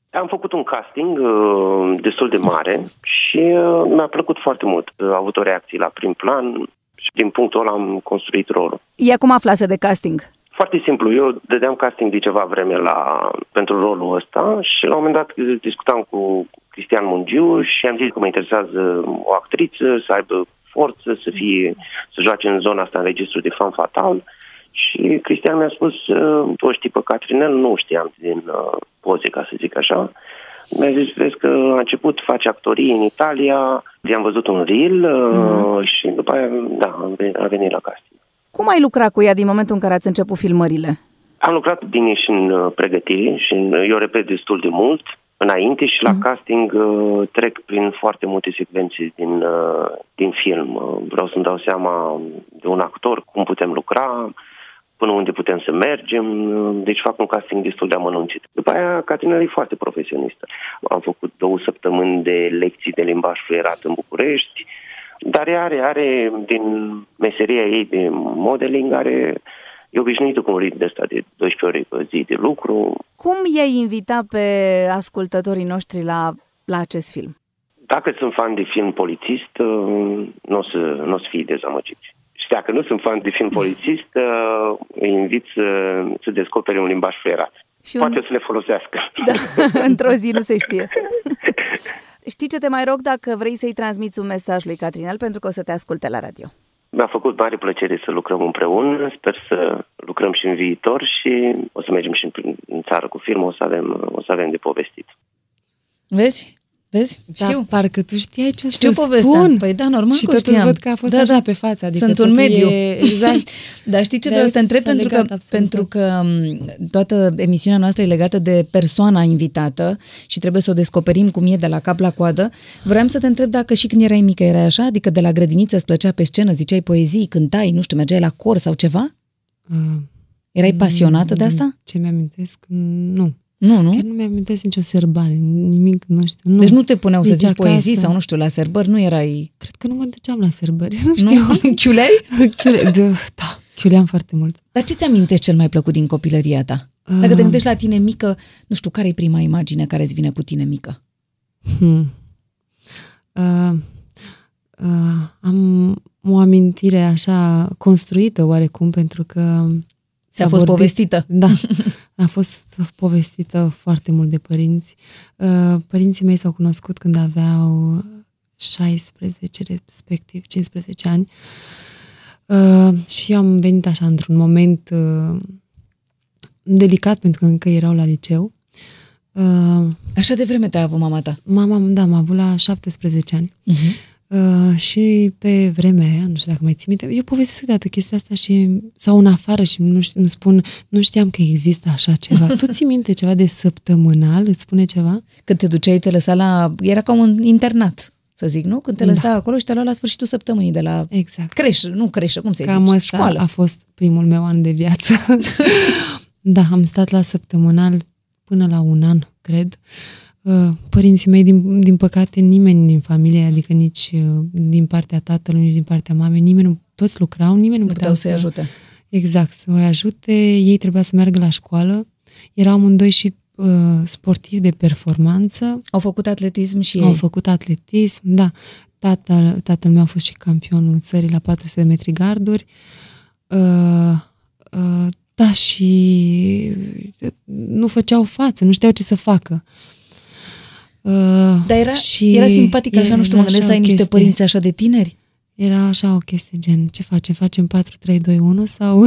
Am făcut un casting uh, destul de mare și uh, mi-a plăcut foarte mult. Uh, a avut o reacție la prim plan și din punctul ăla am construit rolul. Ea cum aflase de casting? Foarte simplu, eu dădeam casting de ceva vreme la, pentru rolul ăsta și la un moment dat discutam cu Cristian Mungiu și am zis că mă interesează o actriță, să aibă forță, să fie, să joace în zona asta în registru de fan fatal. Și Cristian mi-a spus, uh, tu o știi pe Catrinel? Nu știam din uh, poze, ca să zic așa. Mi-a zis, vezi că a început, face actorie în Italia, i-am văzut un reel uh, și după aia, da, a venit- a venit la casting. Cum ai lucrat cu ea din momentul în care ați început filmările? Am lucrat bine și în uh, pregătire și în, eu repet destul de mult înainte și la casting uh, trec prin foarte multe secvențe din, uh, din film. Uh, vreau să-mi dau seama de un actor, cum putem lucra, până unde putem să mergem, uh, deci fac un casting destul de amănunțit. După aia, Catinel e foarte profesionistă. Am făcut două săptămâni de lecții de limbaj fluierat în București, dar ea are, are din meseria ei de modeling, are E obișnuită cu un ritm de ăsta de 12 ore pe zi de lucru. Cum i-ai invita pe ascultătorii noștri la, la acest film? Dacă sunt fan de film polițist, uh, nu o să, n-o să fie dezamăgiți. Și dacă nu sunt fan de film polițist, uh, îi invit să, să descopere un limbaj fluierat. Și un- Poate să le folosească. Da, într-o zi nu se știe. Știi ce te mai rog dacă vrei să-i transmiți un mesaj lui Catrinel pentru că o să te asculte la radio. Mi-a făcut mare plăcere să lucrăm împreună. Sper să lucrăm și în viitor și o să mergem și în, în țară cu film. O să avem, o să avem de povestit. Vezi? Vezi? Știu. Da, parcă tu știai ce o Știu să povestea. spun. Păi da, normal Și că totul știam. văd că a fost Da, așa da. pe față. Adică Sunt un totul mediu. E, exact. Dar știi ce De vreau să te întreb? s-a Pentru că, legat absolut pentru tot. că m, toată emisiunea noastră e legată de persoana invitată și trebuie să o descoperim cum e de la cap la coadă. Vreau să te întreb dacă și când erai mică erai așa? Adică de la grădiniță îți plăcea pe scenă, ziceai poezii, cântai, nu știu, mergeai la cor sau ceva? Uh, Erai pasionată de asta? Ce mi-amintesc? Nu. Nu, nu? Chiar nu mi-amintesc nicio sărbare, nimic, nu știu. Nu. Deci nu te puneau să Nici zici poezii acasă. sau nu știu, la serbări, nu erai... Cred că nu mă duceam la sărbări, nu știu. Nu? Chiulei? Chiule, de, da, chiuleam foarte mult. Dar ce ți-amintești cel mai plăcut din copilăria ta? Dacă te Ah. gândești la tine mică, nu știu, care e prima imagine care îți vine cu tine mică? Hmm. Uh, uh, am o amintire așa construită oarecum pentru că Ți-a s-a fost vorbit- povestită? Da, a fost povestită foarte mult de părinți. Uh, Părinții mei s-au cunoscut când aveau 16, respectiv 15 ani. Uh, și eu am venit așa într-un moment uh, delicat pentru că încă erau la liceu. Uh, Așa de vreme te-a avut mama ta. mama, da, m-a avut la 17 ani. Uh-huh. Uh, și pe vremea aia, nu știu dacă mai ții minte, eu povestesc câteodată chestia asta și sau în afară și nu știu, îmi spun, nu știam că există așa ceva. tu ții minte ceva de săptămânal? Îți spune ceva? Când te duceai, te lăsa la... Era ca un internat, să zic, nu? Când te lăsa acolo și te lua la sfârșitul săptămânii de la Exact. creșă, nu creșă, cum se Cam zice? ăsta Școală. a fost primul meu an de viață. da, am stat la săptămânal până la un an, cred. Uh, Părinții mei, din, din păcate, nimeni din familie, adică nici uh, din partea tatălui, nici din partea mamei, nimeni nu, toți lucrau, nimeni nu, Nu puteau să-i să ajute. Exact, să o ajute. Ei trebuia să meargă la școală. Erau amândoi și uh, sportivi de performanță. Au făcut atletism și Au ei. făcut atletism, da. Tatăl, tatăl meu a fost și campionul țării la 400 de metri garduri. Uh, uh, da, și nu făceau față, nu știau ce să facă. Uh, Dar era, și era simpatic așa, nu știu, mă era gândesc să așa ai o niște chestie. părinți așa de tineri. Era așa o chestie gen, ce facem? Facem 4, 3, 2, 1 sau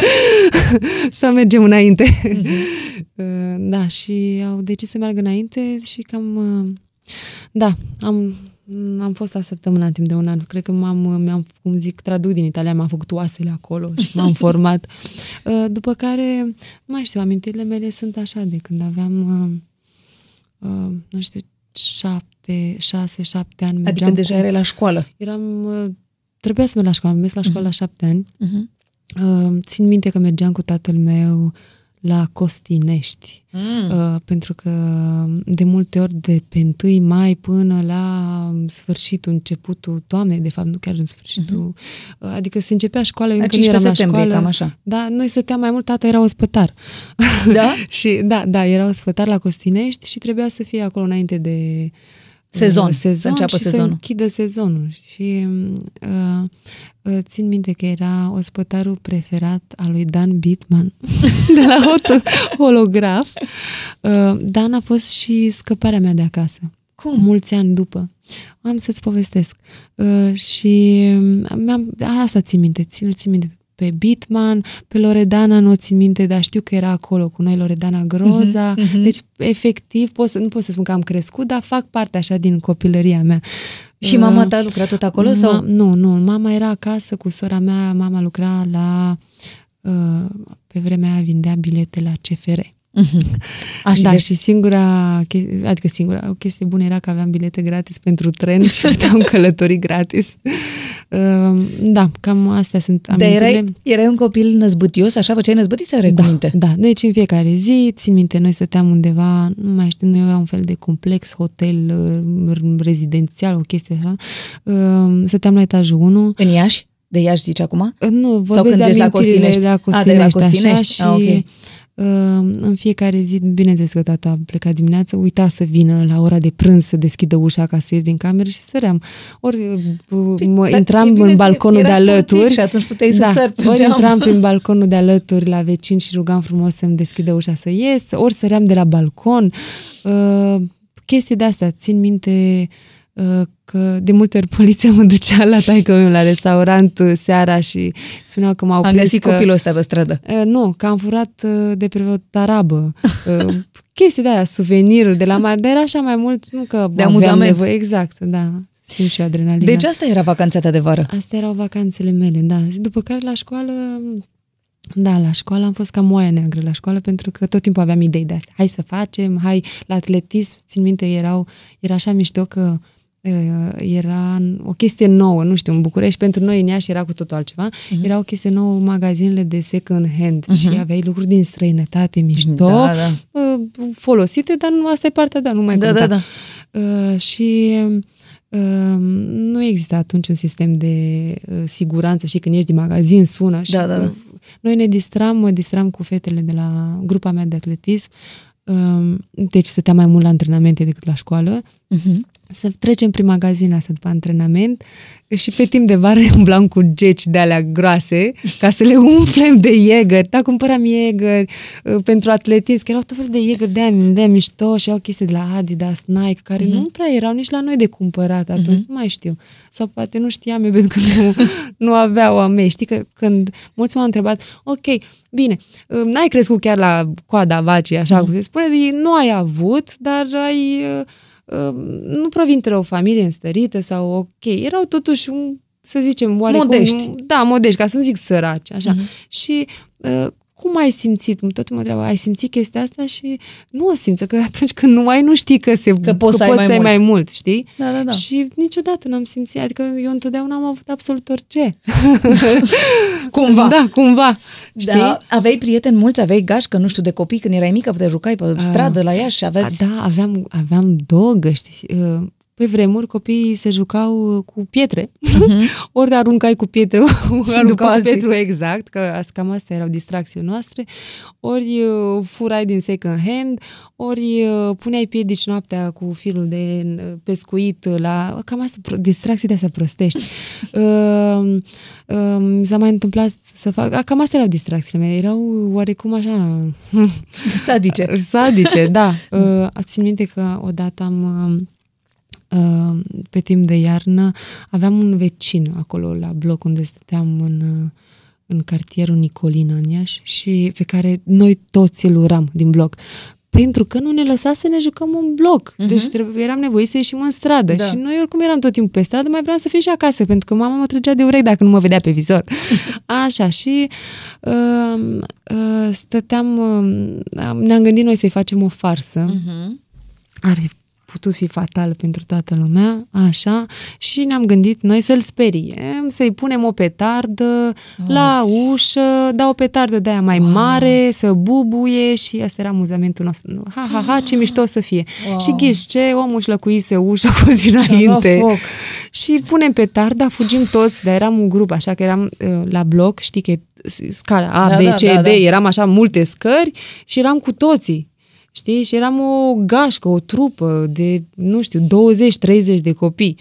sau mergem înainte? Uh, da, și au decis să meargă înainte și cam... uh, Da, am Mm, Am fost la săptămâna în timp de un an. Cred că m-am, mi-am, cum zic, traduc din Italia, m-am făcut oasele acolo și m-am format. Uh, După care, nu mai știu, amintirile mele sunt așa de când aveam, uh, uh, nu știu, șapte, șase, șapte ani. Adică mergeam deja cu- erai la școală. Eram, uh, trebuia să merg la școală, am mers la școală la șapte ani. Mhm. Uh, țin minte că mergeam cu tatăl meu la Costinești, Mm. uh, pentru că de multe ori de pe 1 mai până la sfârșitul, începutul toamnei, de fapt, nu chiar în sfârșitul, uh, adică se începea școala, eu La încă nu eram la 15 septembrie, școală. cam așa. Da, noi stăteam mai mult, tata era ospătar. Da? și da, da, era ospătar la Costinești și trebuia să fie acolo înainte de Sezon, uh, să sezon înceapă și sezonul. să închidă sezonul. Și uh, uh, țin minte că era ospătarul preferat al lui Dan Bitman de la hot- holograf. Uh, Dan a fost și scăparea mea de acasă. Cum? Mulți ani după. Am să-ți povestesc. Uh, și mi-am, asta țin minte, țin, țin minte pe Bitman, pe Loredana nu o țin minte, dar știu că era acolo cu noi Loredana Groza. Mhm, mhm. Deci, efectiv, pot să, nu pot să spun că am crescut, dar fac parte așa din copilăria mea. Și mama ta lucra tot acolo? Ma- sau? Nu, nu. Mama era acasă cu sora mea. Mama lucra la... Uh, pe vremea aia vindea bilete la CFR. Așa, da, deci, și singura, che- adică singura, o chestie bună era că aveam bilete gratis pentru tren și puteam călători gratis. Uh, da, cam astea sunt dar amintile. erai, erai un copil năzbătios, așa făceai năzbătit sau erai cu Da, minte? da, deci în fiecare zi, țin minte, noi stăteam undeva, nu mai știu, noi aveam un fel de complex, hotel, uh, rezidențial, o chestie așa. Uh, Stăteam la etajul 1. În Iași? De Iași zici acum? Uh, Nu, Sau vorbesc când de ești la amintirile Costinești? de la A, de la Costinești, Costinești. așa, Ah, și ok. uh, în fiecare zi, bineînțeles că tata a plecat dimineața, uita să vină la ora de prânz să deschidă ușa ca să ies din cameră și săream. Ori uh, mă, dar intram e bine în că balconul de era sportiv alături. și atunci puteai să da, sari pe ori geam. intram prin balconul de alături la vecini și rugam frumos să-mi deschidă ușa să ies, ori săream de la balcon. Uh, chestii de astea, țin minte uh, că de multe ori poliția mă ducea la taică meu la restaurant uh, seara și spuneau că m-au Am prins găsit că... copilul ăsta pe stradă. Uh, nu, că am furat uh, de pe o tarabă. Uh, chestii de aia, suveniruri de la mare, dar era așa mai mult, nu că De aveam amuzament. Nevoie, exact, da, simt și adrenalina. Deci asta era vacanța ta de vară. Astea erau vacanțele mele, da. Și după care la școală, da, la școală am fost ca moaia neagră la școală pentru că tot timpul aveam idei de astea. Hai să facem, hai la atletism. Țin minte, erau, era așa mișto că uh, era o chestie nouă, nu știu, în București, pentru noi în Iași era cu totul altceva, Mhm. uh-huh. era o chestie nouă, magazinele de second hand uh-huh. și aveai lucruri din străinătate mișto, Da, da. uh, folosite, dar nu, asta e partea, da, nu mai Da, conta. da, da. Uh, și uh, nu exista atunci un sistem de uh, siguranță și când ești din magazin sună și Da, da, da. uh, noi ne distram, mă distram cu fetele de la grupa mea de atletism uh, deci stăteam mai mult la antrenamente decât la școală Mhm. Să trecem prin magazin asta după antrenament și pe timp de vară umblam cu geci de alea groase ca să le umflem de Jäger. Da, cumpăram Jäger uh, pentru atletism, că erau tot fel de Jäger de aia, de aia mișto și au chestii de la Adidas, Nike, care nu prea erau nici la noi de cumpărat atunci, nu mai știu. Sau poate nu știam eu pentru că nu, nu aveau a mei. Știi că când mulți m-au întrebat, ok, bine, uh, n-ai crescut chiar la coada vacii, așa cum se spune, nu ai avut, dar ai... uh, uh, nu provin o familie înstărită sau ok, erau totuși un, să zicem, oarecum... Modești. Da, modești, ca să nu zic săraci, așa. Și uh, cum ai simțit? Tot mă întreabă, ai simțit chestia asta? Și nu o simți, că atunci când nu ai, nu știi că, se, Că poți să ai mai să ai mult. mai mult, știi? Da, da, da. Și niciodată n-am simțit, adică eu întotdeauna am avut absolut orice. Cumva. Da, cumva. Știi? Da, aveai prieteni mulți, aveai gașcă, nu știu, de copii când erai mică, te jucai pe stradă la Iași și aveți... A, Da, aveam, aveam două găști. Uh, Pe vremuri copiii se jucau uh, cu pietre. ori aruncai cu pietre, aruncai cu alții. pietre, exact, că as- cam astea erau distracțiile noastre. Ori uh, furai din second hand, ori uh, puneai piedici noaptea cu filul de uh, pescuit la... Cam asta, pro- distracții de astea prostești. Uh, uh, mi s-a mai întâmplat să fac... a, Cam astea erau distracțiile mele. Erau oarecum așa... Sadice. Sadice, da. Uh, țin minte că odată am uh, uh, pe timp de iarnă aveam un vecin acolo la bloc unde stăteam în, uh, în cartierul Nicolina în Iași și pe care noi toți îl uram din bloc pentru că nu ne lăsa să ne jucăm în bloc. Mhm. Uh-huh. Deci trebuie, eram nevoiți să ieșim în stradă. Da. Și noi oricum eram tot timpul pe stradă, mai vreau să fim și acasă, pentru că mama mă trăgea de urechi dacă nu mă vedea pe vizor. Așa, și uh, uh, stăteam, uh, ne-am gândit noi să-i facem o farsă. Mhm. Ar fi putut fi fatal pentru toată lumea, așa, și ne-am gândit noi să-l speriem, să-i punem o petardă la ușă, da o petardă de aia mai mare, să bubuie și asta era amuzamentul nostru. Ha, ha, ha, ce mișto o să fie. Wow. Și ghiși ce, omul își lăcuise ușa cu o zi înainte. foc. Și punem petarda, fugim toți, dar eram un grup, așa că eram uh, la bloc, știi că e scara A, Da, B, da, C, da, D, da. eram așa multe scări și eram cu toții. Știi? Și eram o gașcă, o trupă de, nu știu, 20-30 de copii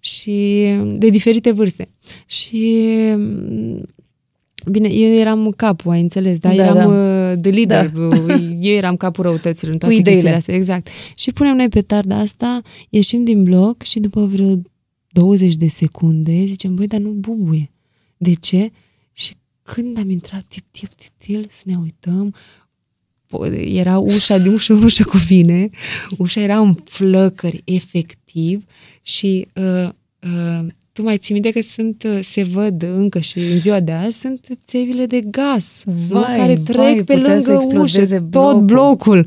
și de diferite vârste. Și Bine, eu eram capul, ai înțeles, da? Da, eram da. uh, de lider. Da. Eu eram capul răutăților în toate Cu ideile. chestiile astea. Exact. Și punem noi petarda asta, ieșim din bloc și după vreo 20 de secunde zicem, băi, dar nu bubuie. De ce? Și când am intrat tip, tip, tip, tip, să ne uităm, po- era ușa de ușă în ușă cu vine, ușa era în flăcări, efectiv, și uh, uh, tu mai ții minte că sunt, uh, se văd încă și în ziua de azi, sunt țevile de gaz nu? Vai, care trec vai, pe putea să lângă explodeze ușă, blocul. tot blocul.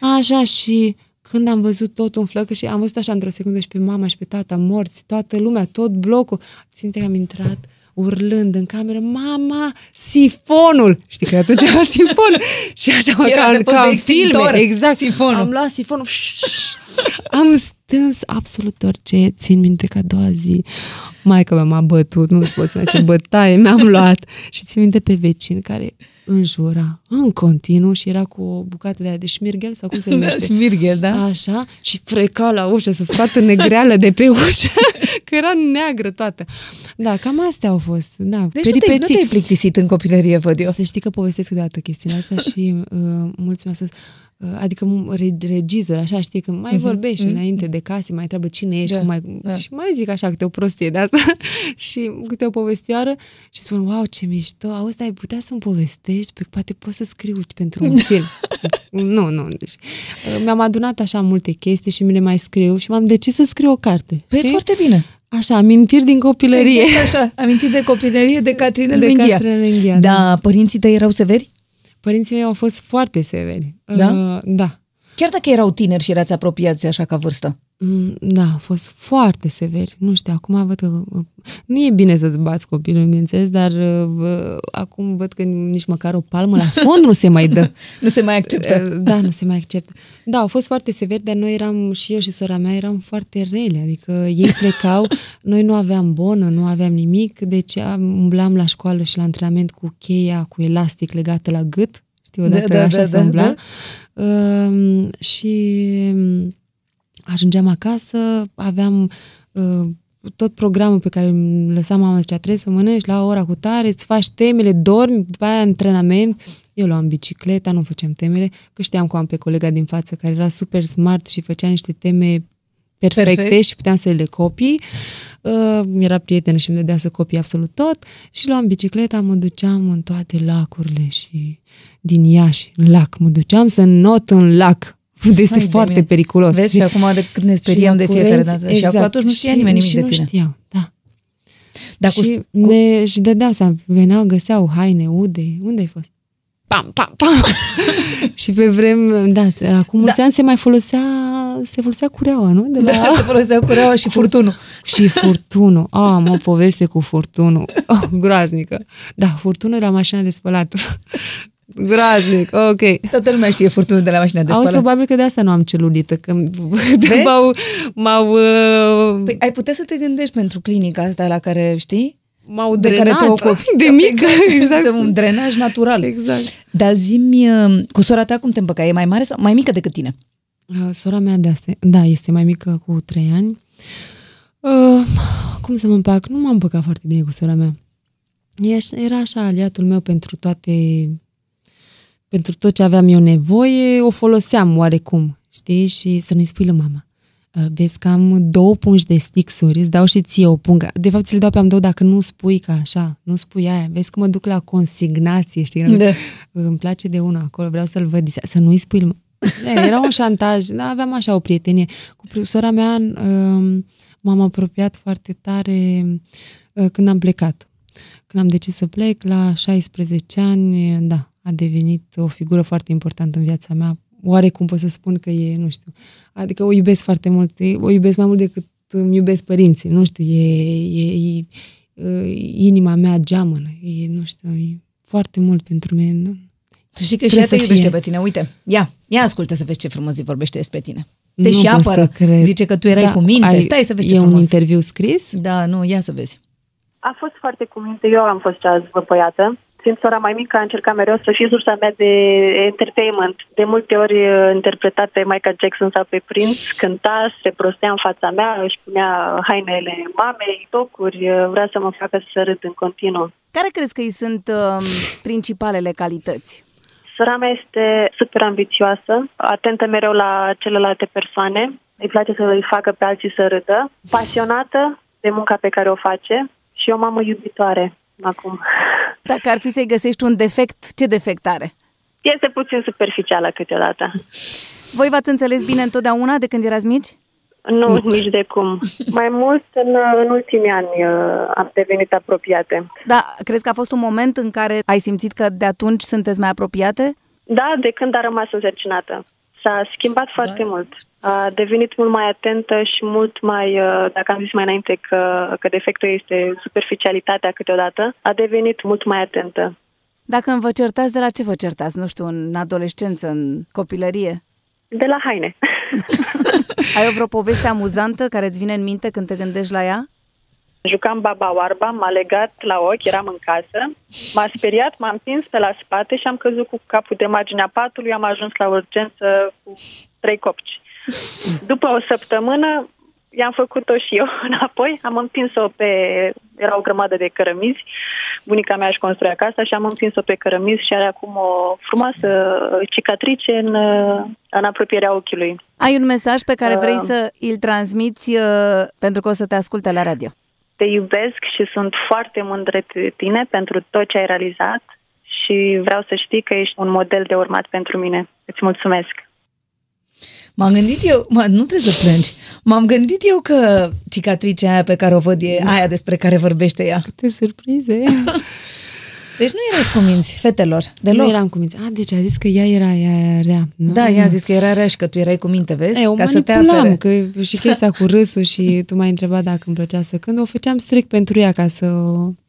Așa și când am văzut tot în flăcă și am văzut așa într-o secundă și pe mama și pe tata morți, toată lumea, tot blocul, ținte că am intrat urlând în cameră, mama, sifonul! Știi că atunci era sifon. și așa mă, Era ca, de în- fost ca de în extintor, filme, exact. sifonul. Am luat sifonul, am stâns absolut orice, țin minte că a doua zi, maica mea m-a bătut, nu-ți poți mai ce bătaie mi-am luat. Și țin minte pe vecin care înjura în continuu și era cu o bucată de aia de șmirghel sau cum se numește? Șmirghel, da? Așa, și freca la ușă să scoată negreală de pe ușă, că era neagră toată. Da, cam astea au fost. Da, Deci nu te-ai, nu peripeții. te-ai plictisit în copilărie, văd eu. Să știi că povestesc câteodată chestiile astea și uh, mulți mi-au spus, uh, adică m- re- regizori, așa, știi, că mai vorbești înainte de case, mai întreabă cine ești, Da, cum mai... da. Și mai zic așa câte o prostie de asta și câte o povestioară și spun, wow, ce mișto, auzi, dar ai putea să-mi povestești, pe poate pot să scriu pentru un film. nu, nu. Deci, uh, mi-am adunat așa multe chestii și mi le mai scriu și m-am decis să scriu o carte. Păi știi? foarte bine. Așa, amintiri din copilărie. Exact așa, amintit de copilărie de Catrinel De Menghia. Catrinel Menghia, Da, părinții tăi erau severi? Părinții mei au fost foarte severi. Da? Uh, da. Chiar dacă erau tineri și erați apropiați așa ca vârstă. Mm, Da, au fost foarte severi. Nu știu, acum văd că uh, nu e bine să-ți bați copilul, bineînțeles, dar uh, acum văd că nici măcar o palmă la fond nu se mai dă. Nu se mai acceptă. Uh, Da, nu se mai acceptă. Da, au fost foarte severi, dar noi eram, și eu și sora mea, eram foarte rele. Adică ei plecau, noi nu aveam bonă, nu aveam nimic, deci am- umblam la școală și la antrenament cu cheia, cu elastic legată la gât. Știi, odată Da, da, așa da, se da, umbla. Um, și um, ajungeam acasă, aveam uh, tot programul pe care îmi lăsa mama, zicea, trebuie să mănânci la ora cu tare, îți faci temele, dormi, după aia antrenament. Eu luam bicicleta, nu făceam temele, că știam că am pe colega din față care era super smart și făcea niște teme perfecte Perfect. și puteam să le copii. Uh, era prietenă și îmi dădea să copii absolut tot și luam bicicleta, mă duceam în toate lacurile și din Iași, în lac. Mă duceam să not în lac. Unde este Hai de foarte mine. periculos. Vezi, și acum de cât ne speriem de fiecare dată. Și acum atunci nu știa și, nimeni nimic și de nu tine. știau, da. Dar cu, și, ne, și dădeau să veneau, găseau haine, ude, unde ai fost? Pam, pam, pam! și pe vreme, da, acum mulți Da. ani se mai folosea, se folosea cureaua, nu? De la... da, se folosea cureaua și furtunul. Și furtunul. Ah, am o poveste cu furtunul. Oh, groaznică. Da, furtunul la mașina de spălat. Groaznic, ok. Toată lumea știe furtunul de la mașina de Auzi, spălat. probabil că de asta nu am celulită, că m-au, m-au, uh, Păi, ai putea să te gândești pentru clinica asta la care, știi? M-au De drenat care te ocupi. de mică. Exact. Să un drenaj natural. exact. Dar zi-mi, uh, cu sora ta cum te împăcai? E mai mare sau mai mică decât tine? Uh, Sora mea de asta, da, este mai mică cu trei ani. Uh, cum să mă împac? Nu m-am împăcat foarte bine cu sora mea. Eș- Era așa aliatul meu pentru toate, pentru tot ce aveam eu nevoie, o foloseam oarecum, știi? Și să nu-i spui lui mama. Uh, Vezi că am două pungi de stixuri, îți dau și ție o pungă. De fapt, ți le dau pe amândouă dacă nu spui ca așa, nu spui aia. Vezi că mă duc la consignație, știi? Da. Îmi place de una acolo, vreau să-l văd. Să nu-i spui, lui- E, era un șantaj, da, aveam așa o prietenie. Cu sora mea um, m-am apropiat foarte tare uh, când am plecat. Când am decis să plec, la 16 ani, da, a devenit o figură foarte importantă în viața mea. Oarecum pot să spun că e, nu știu, adică o iubesc foarte mult, o iubesc mai mult decât îmi iubesc părinții, nu știu, e, e, e, e inima mea geamănă, e, nu știu, e foarte mult pentru mine. Nu? Să știi că și ea te iubește pe tine. Uite, ia, ia ascultă să vezi ce frumos îi vorbește despre tine. Te nu și apără. Cred. Zice că tu erai da, cu minte. Ai, Stai să vezi ce e frumos. un interviu scris? Da, nu, ia să vezi. A fost foarte cu minte. Eu am fost cea zvăpăiată simt sora mai mică, a încercat mereu să fie sursa mea de entertainment. De multe ori uh, interpretat pe Michael Jackson sau pe Prince, cânta, se prostea în fața mea, își punea hainele mamei, tocuri, uh, vrea să mă facă să râd în continuu. Care crezi că îi sunt uh, principalele calități? Sora mea este super ambițioasă, atentă mereu la celelalte persoane, îi place să îi facă pe alții să râdă, pasionată de munca pe care o face și o mamă iubitoare acum. Dacă ar fi să-i găsești un defect, ce defect are? Este puțin superficială câteodată. Voi v-ați înțeles bine întotdeauna de când erați mici? Nu, nu. nici de cum. Mai mult în, în ultimii ani uh, am devenit apropiate. Da, crezi că a fost un moment în care ai simțit că de atunci sunteți mai apropiate? Da, de când a rămas însărcinată. S-a schimbat foarte da. mult. A devenit mult mai atentă și mult mai, uh, dacă am zis mai înainte că, că defectul este superficialitatea câteodată, a devenit mult mai atentă. Dacă vă certați, de la ce vă certați? Nu știu, în adolescență, în copilărie? De la haine. Ai o vreo poveste amuzantă care îți vine în minte când te gândești la ea? Jucam baba oarba, m-a legat la ochi, eram în casă, m-a speriat, m-a împins pe la spate și am căzut cu capul de marginea patului, am ajuns la urgență cu trei copci. După o săptămână i-am făcut-o și eu înapoi, am împins-o pe, era o grămadă de cărămizi, bunica mea își construia casa și am împins-o pe cărămizi și are acum o frumoasă cicatrice în, în apropierea ochiului. Ai un mesaj pe care vrei uh, să îl transmiți uh, pentru că o să te asculte la radio? Te iubesc și sunt foarte mândră de tine pentru tot ce ai realizat și vreau să știi că ești un model de urmat pentru mine. Îți mulțumesc! M-am gândit eu, mă, nu trebuie să plângi, m-am gândit eu că cicatricea aia pe care o văd e aia despre care vorbește ea. Câte surprize! Deci nu erați cuminți, fetelor, deloc. Nu eram cuminți. A, deci a zis că ea era ea rea. Nu? Da, ea a zis că era rea și că tu erai cu minte, vezi? E, Ca să te apere. că și chestia cu râsul și tu m-ai întrebat dacă îmi plăcea să când o făceam strict pentru ea ca să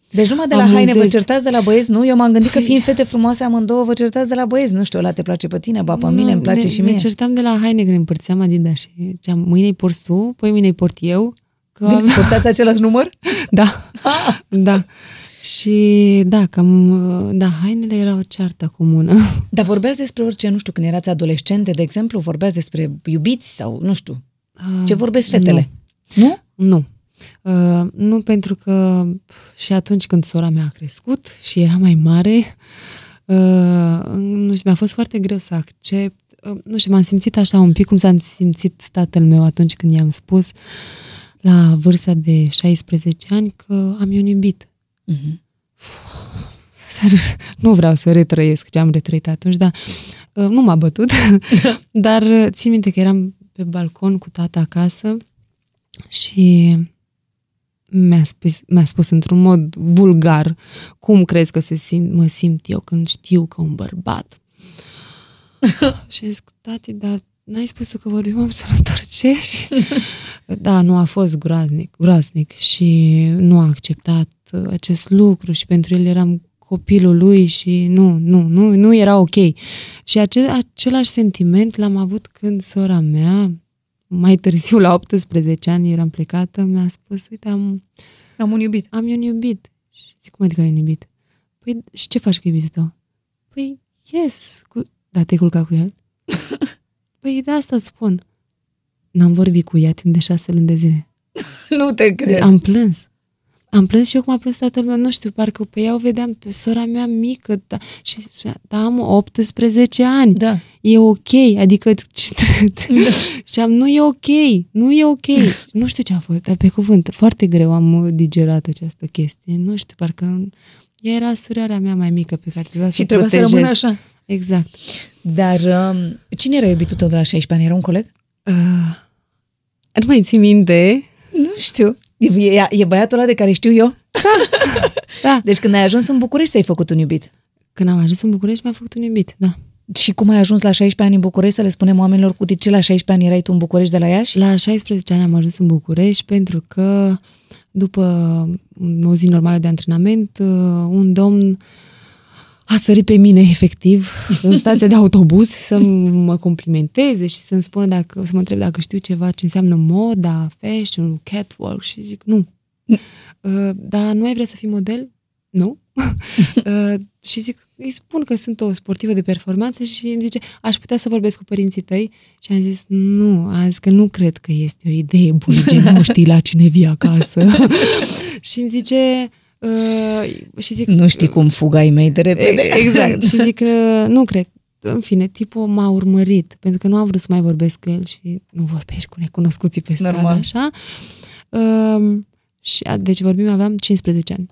deci numai de la amuzez. haine vă certați de la băieți, nu? Eu m-am gândit că fiind fete frumoase amândouă vă certați de la băieți. Nu știu, ăla te place pe tine, ba pe nu, mine îmi place ne, și mie. Ne certam de la haine când împărțeam Adidas și ziceam, mâine îi porți tu, păi mâine îi port eu. Că avea... Portați același număr? da, ah. da. Și da, cam, da, hainele erau o ceartă comună. Dar vorbeați despre orice, nu știu, când erați adolescente, de exemplu, vorbeați despre iubiți sau, nu știu, uh, ce vorbesc fetele? Nu? Nu. Nu. Uh, nu pentru că și atunci când sora mea a crescut și era mai mare, uh, nu știu, mi-a fost foarte greu să accept. Uh, nu știu, m-am simțit așa un pic cum s-a simțit tatăl meu atunci când i-am spus la vârsta de 16 ani că am un iubit. Uh-huh. Nu vreau să retrăiesc ce am retrăit atunci, dar uh, nu m-a bătut. dar uh, țin minte că eram pe balcon cu tata acasă și mi-a spus, mi-a spus într-un mod vulgar cum crezi că se simt, mă simt eu când știu că un bărbat. și zic, tati, dar n-ai spus că vorbim absolut orice? Și, da, nu a fost groaznic, groaznic și nu a acceptat acest lucru și pentru el eram copilul lui și nu, nu, nu, nu era ok. Și acel, același sentiment l-am avut când sora mea, mai târziu, la 18 ani, eram plecată, mi-a spus, uite, am... Am un iubit. Am un iubit. Și zic, cum adică ai un iubit? Păi, și ce faci cu iubitul tău? Păi, yes. Cu... Da, te-ai culcat cu el? păi, de asta îți spun. N-am vorbit cu ea timp de șase luni de zile. nu te cred. Am plâns. Am plâns și eu cum a plâns tatăl meu, nu știu, parcă pe ea o vedeam pe sora mea mică da, și spunea, da, am 18 ani, da. e ok, adică și am, nu e ok, nu e ok. nu știu ce a fost, dar pe cuvânt, foarte greu am digerat această chestie, nu știu, parcă ea era surioara mea mai mică pe care trebuia să și trebuia protejez. să rămână așa. Exact. Dar um, cine era iubitul tău de la 16 ani? Era un coleg? Uh, nu mai ții minte? Nu știu. E, e, e băiatul ăla de care știu eu? Da. Deci când ai ajuns în București, ți-ai făcut un iubit. Când am ajuns în București, mi-a făcut un iubit, da. Și cum ai ajuns la 16 ani în București, să le spunem oamenilor cu de ce la 16 ani erai tu în București de la Iași? La 16 ani am ajuns în București pentru că după o zi normală de antrenament, uh, un domn a sărit pe mine, efectiv, în stația de autobuz să mă complimenteze și să-mi spună dacă, să mă întreb dacă știu ceva ce înseamnă moda, fashion, catwalk și zic nu. Uh, dar nu ai vrea să fii model? Nu. uh, și zic, îi spun că sunt o sportivă de performanță și îmi zice, aș putea să vorbesc cu părinții tăi? Și am zis, nu, am zis că nu cred că este o idee bună, gen, nu știi la cine vii acasă. și îmi zice, uh, și zic, Nu știi cum fugai mei de repede. Exact. și zic că nu cred. În fine, tipul m-a urmărit, pentru că nu am vrut să mai vorbesc cu el și nu vorbești cu necunoscuții pe stradă, Normal. așa. Um, și, a- deci vorbim, aveam 15 ani.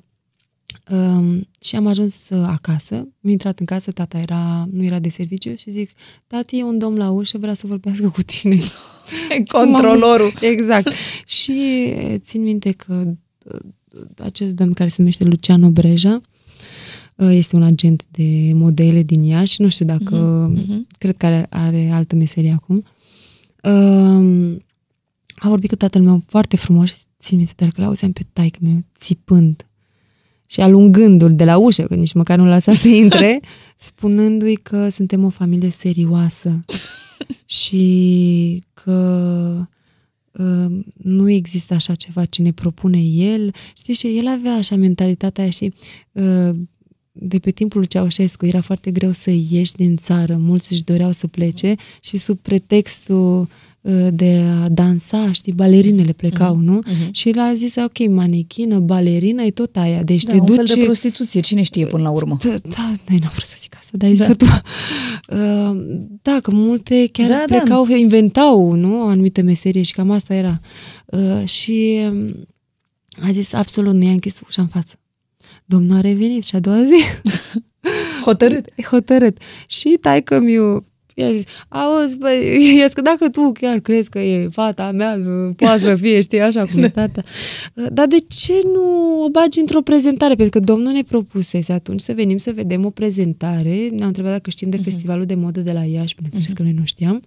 Um, și am ajuns uh, acasă, am intrat în casă, tata era, nu era de serviciu și zic, tati, e un domn la ușă, vrea să vorbească cu tine. Controlorul. Exact. Și eh, țin minte că uh, acest domn care se numește Luciano Breja uh, este un agent de modele din Iași, nu știu dacă, Mhm, cred că are, are altă meserie acum. Um, a vorbit cu tatăl meu foarte frumos și țin minte, dar că l-auzeam pe taică meu țipând și alungându-l de la ușă, că nici măcar nu lăsa să intre, spunându-i că suntem o familie serioasă și că uh, nu există așa ceva ce ne propune el. Știi, și el avea așa mentalitatea aia, și uh, de pe timpul lui Ceaușescu era foarte greu să ieși din țară, mulți își doreau să plece și sub pretextul uh, de a dansa, știi, balerinele plecau, Mhm, nu? Și el a zis, ok, manechină, balerină, e tot aia, deci Da, te un duci... fel de prostituție, cine știe până la urmă. Da, da, da, n-am vrut să zic asta, dar ai zis tu. Uh, da, că multe chiar Da, da, da. plecau, da. inventau, nu, o anumită meserie și cam asta era. Uh, și um, a zis, absolut, nu i-a închis ușa în față. Domnul a revenit și a doua zi Hotărât. e hotărât. Și taică miu i-a zis, auzi, băi, i-a zis că dacă tu chiar crezi că e fata mea, poate să fie, știi, așa cum e tata. Dar de ce nu o bagi într-o prezentare? Pentru că domnul ne propusese atunci să venim să vedem o prezentare. Ne-a întrebat dacă știm de Mhm. festivalul de modă de la Iași, bineînțeles că noi nu știam.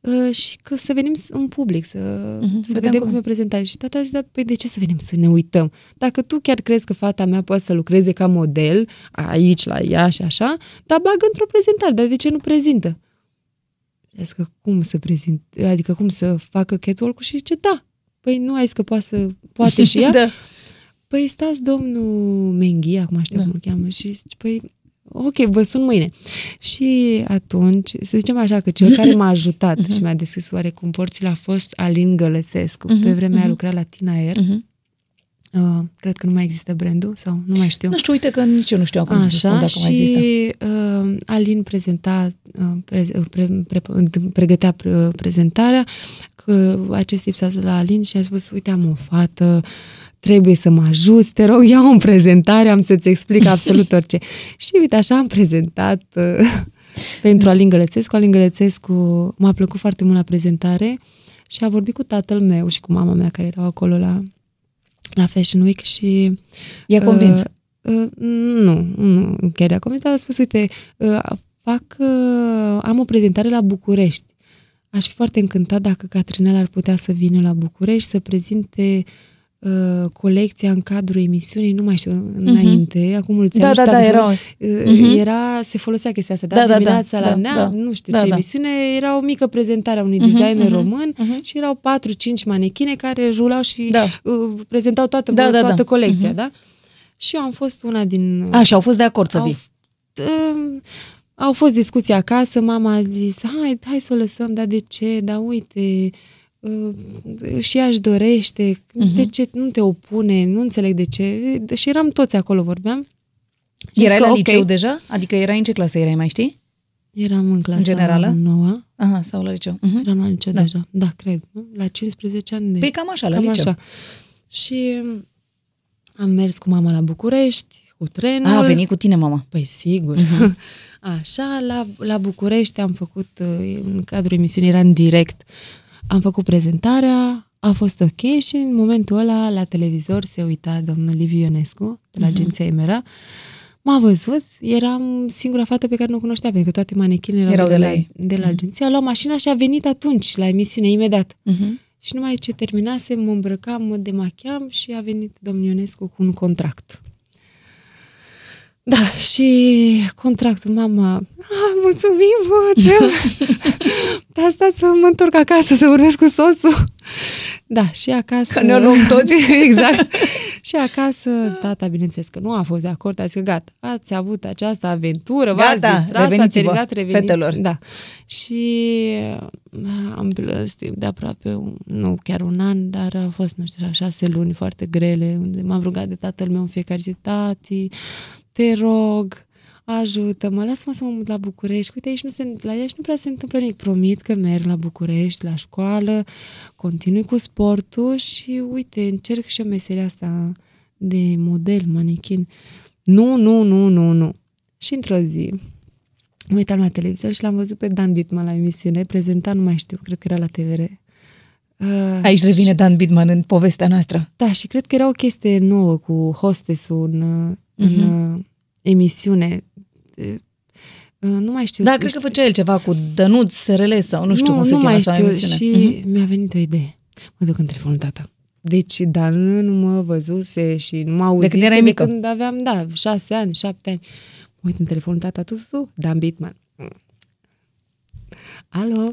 Uh, și că să venim în public, să, Mhm, să vedem vedem cum cum e prezentare. Și tata a zis, da, păi de ce să venim să ne uităm? Dacă tu chiar crezi că fata mea poate să lucreze ca model aici, la ea și așa, dar bagă într-o prezentare, dar de ce nu prezintă? Și a zis că cum să prezint, adică cum să facă catwalk-ul și zice, da, păi nu ai zis că poate, să, poate și ea? Da. Păi stați domnul Menghi, acum știu Da. cum îl cheamă, și zice, păi ok, vă sun mâine. Și atunci, să zicem așa, că cel care m-a ajutat Mhm. și mi-a deschis oarecum porțile a fost Alin Gălățescu. Pe vremea a lucrat la Tina Air. Mhm. Uh, cred că nu mai există brandul sau nu mai știu. Nu știu, uite că nici eu nu știu acum să spun Așa, dacă mai există. și uh, Alin prezenta, uh, pre, pre, pre, pregătea pre, prezentarea, că acest tip s-a zis la Alin și a spus, uite, am o fată, trebuie să mă ajuți, te rog, ia în prezentare, am să-ți explic absolut orice. și uite, așa am prezentat uh, pentru Alin Gălățescu. Alin Gălățescu m-a plăcut foarte mult la prezentare și a vorbit cu tatăl meu și cu mama mea care erau acolo la, la Fashion Week și I-a convins. Uh, uh, nu, nu chiar i-a convins, dar a spus, uite, uh, fac, uh, am o prezentare la București. Aș fi foarte încântat dacă Catrinel ar putea să vină la București să prezinte uh, colecția în cadrul emisiunii, nu mai știu, înainte, acum mulți Da, ani, da, nu da, știu dacă erau. se- uh, Mhm. era, se folosea chestia asta, da, Da, da, da, dimineața la da, nea, da. nu știu Da, ce da. emisiune, era o mică prezentare a unui Mhm, designer mhm, român mhm. și erau 4-5 manechine care rulau și Da. uh, prezentau toată, Da, da, toată da. colecția, Mhm. da? Și eu am fost una din... A, și au fost de acord să au, vii. um, au fost discuții acasă, mama a zis, hai, hai să o lăsăm, dar de ce? Dar uite, uh, și ea își dorește, Mhm. de ce nu te opune, nu înțeleg de ce. Și eram toți acolo, vorbeam. Și Erai zis la că, liceu ok. deja? Adică erai în ce clasă erai, mai știi? Eram în clasa generală? nouă. Aha, sau la liceu. Mhm. Eram la liceu Da. deja. Da, cred. Nu? La 15 ani de... Păi cam așa, la Cam liceu. așa. Și am mers cu mama la București, cu trenul. A, a venit cu tine mama. Păi sigur. Așa, la, la București am făcut, uh, în cadrul emisiunii, era în direct, am făcut prezentarea, a fost ok și în momentul ăla la televizor se uita domnul Liviu Ionescu de la uh-huh. agenția Emera. M-a văzut, eram singura fată pe care nu o cunoștea, pentru că toate manechinele erau, Erau de, de la, la ei. de la agenție. A luat mașina și a venit atunci la emisiune, imediat. Uh-huh. Și numai ce terminase, mă îmbrăcam, mă demacheam și a venit domnul Ionescu cu un contract. Da, și contractul, mama, ah, mulțumim, bă, ce... De asta să mă întorc acasă, să vorbesc cu soțul. Da, și acasă... Că ne-o luăm toți. exact. Și acasă, tata, bineînțeles că nu a fost de acord, a zis că gata, ați avut această aventură, v-ați Gata, distras, a reveniți-vă, terminat, reveniți. fetelor. Da. Și uh, am plâns timp de aproape, un, nu chiar un an, dar a fost, nu știu, așa, șase luni foarte grele, unde m-am rugat de tatăl meu în fiecare zi, tati, te rog, ajută-mă, lasă-mă să mă mut la București. Uite, aici nu se, la Iași nu prea se întâmplă nimic. Promit că merg la București, la școală, continui cu sportul și, uite, încerc și eu meseria asta de model, manichin. Nu, nu, nu, nu, nu. Și într-o zi, mă uitam la televizor și l-am văzut pe Dan Bitman la emisiune, prezenta, nu mai știu, cred că era la TVR. Uh, Aici revine Dan Bidman în povestea noastră. da, și cred că era o chestie nouă cu hostesul în, în Mhm. uh, emisiune. Uh, Nu mai știu. Da, cred că făcea el ceva cu Dănuț, SRL sau nu știu nu, cum se nu cheamă mai sau știu. emisiune. Și Mhm. mi-a venit o idee. Mă duc în telefonul tata. Deci Dan nu mă văzuse și nu mă auzise când erai de mică. când aveam, da, șase ani, șapte ani. Mă uit în telefonul tata, tu, tu, tu, Dan Bitman. Alo?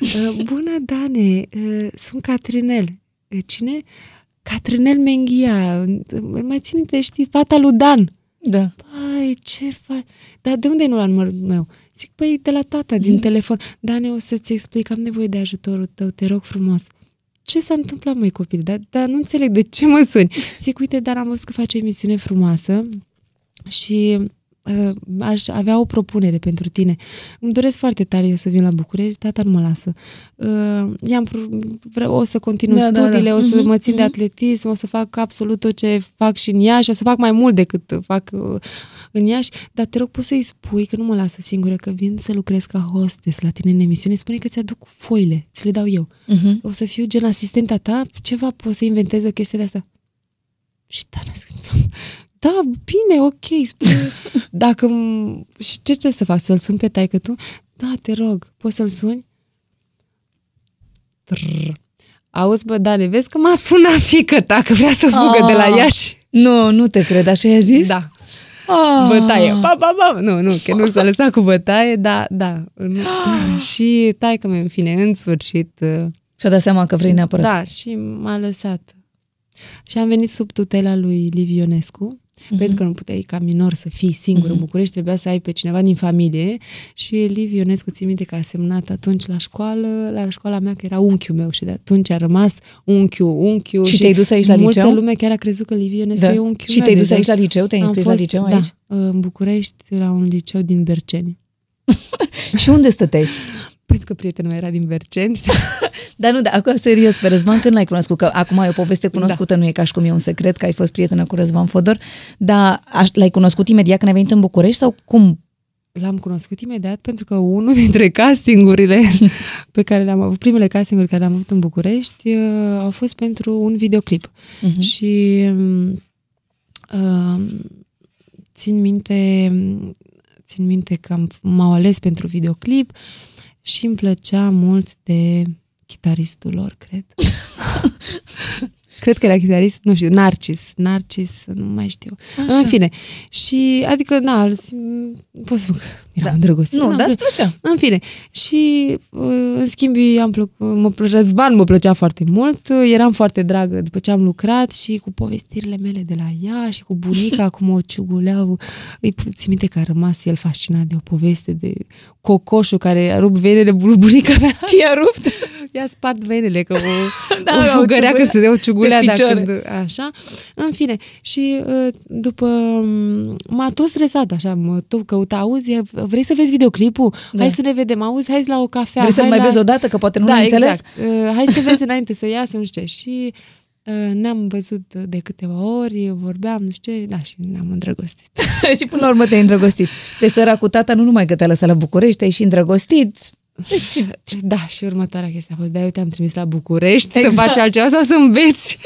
Uh, Bună, Dane, uh, sunt Catrinel. Uh, Cine? Catrinel Menghia. Uh, Mai țin minte, știi, fata lui Dan. Da. Păi, ce faci? Dar de unde e numărul numărul meu? Zic, păi, de la tata, din telefon. Dane, o să-ți explic, am nevoie de ajutorul tău, te rog frumos. Ce s-a întâmplat, măi, copil? Dar, dar nu înțeleg de ce mă suni. Zic, uite, dar am văzut că faci o emisiune frumoasă și uh, aș avea o propunere pentru tine. Îmi doresc foarte tare eu să vin la București, tata nu mă lasă. Uh, i-am, pro- vreau, o să continui Da, da, da. studiile, o să Mhm, mă țin de mhm. atletism, o să fac absolut tot ce fac și în Iași, o să fac mai mult decât fac uh, în Iași, dar te rog, poți să-i spui că nu mă lasă singură, că vin să lucrez ca hostess la tine în emisiune, spune că ți-aduc foile, ți le dau eu. Mhm. O să fiu gen asistenta ta, ceva poți să inventezi o chestie de asta. Și Tana zic, da, bine, ok, spune, dacă, m- și ce trebuie să fac, să-l sun pe taică tu? Da, te rog, poți să-l suni? Trrr. Auzi, bă, Dane, vezi că m-a sunat fică ta, că vrea să fugă Ah. de la Iași. Nu, nu te cred, așa i-a zis? Da, Ah. bătaie, pa, pa, pa. Nu, nu, că nu s-a lăsat cu bătaie, da, da. Nu. Și taică mi în fine, în sfârșit, uh, Și-a dat seama că vrei neapărat. Da, și m-a lăsat. Și am venit sub tutela lui Liviu Ionescu, Mhm. pentru că nu puteai ca minor să fii singur în București, trebuia să ai pe cineva din familie și Liviu Ionescu, țin minte că a semnat atunci la școală, la școala mea, că era unchiul meu și de atunci a rămas unchiul, unchiul. Și te-ai dus aici la multă liceu? lume chiar a crezut că Liviu Ionescu Da. e unchiul Și meu te-ai dus deja. aici la liceu? Te-ai Am înscris la fost, liceu da, aici? în București, la un liceu din Berceni. Și unde stăteai? Pentru că prietenul meu era din Berceni. Dar nu, dar acum serios, pe Răzvan când l-ai cunoscut? Că acum e o poveste cunoscută, da. nu e ca și cum e un secret că ai fost prietenă cu Răzvan Fodor, dar aș- l-ai cunoscut imediat când ai venit în București sau cum? L-am cunoscut imediat pentru că unul dintre castingurile pe care le-am avut, primele castinguri care le-am avut în București, uh, au fost pentru un videoclip. Mhm. Și uh, țin minte țin minte că am, m-au ales pentru videoclip și îmi plăcea mult de chitaristul lor, cred. cred că era chitarist, nu știu, Narcis, Narcis, nu mai știu. Așa. În fine. Și, adică, na, îl sim- pot să spun că eram da. îndrăgostit. Nu, Na, dar în îți plăcea. în fine, și uh, în schimb am plăcut, mă, plă- Răzvan mă plăcea foarte mult, uh, eram foarte dragă după ce am lucrat și cu povestirile mele de la ea și cu bunica cum o ciuguleau. Îi țin minte că a rămas el fascinat de o poveste de cocoșul care a rupt venele lui bunica mea. Ce i-a rupt? I-a spart venele, că o, Da, da, o o fugărea că ciugulea se dea o ciugulea pe de picioare. când, așa. În fine, și uh, după m, m-a tot stresat așa, mă tot căuta, auzi, vrei să vezi videoclipul? Da. Hai să ne vedem, auzi, hai la o cafea. Vrei să-l hai mai la... vezi odată, că poate nu da, l-ai înțeles? exact. Uh, hai să vezi înainte să iasă, nu știu ce. Și Uh, ne-am văzut de câteva ori, vorbeam, nu știu ce, da, și ne-am îndrăgostit. și până la urmă te-ai îndrăgostit. De săra cu tata nu numai că te-a lăsat la București, te-ai și îndrăgostit. Deci, da, și următoarea chestie a fost, de eu te-am trimis la București exact. să faci altceva sau să înveți.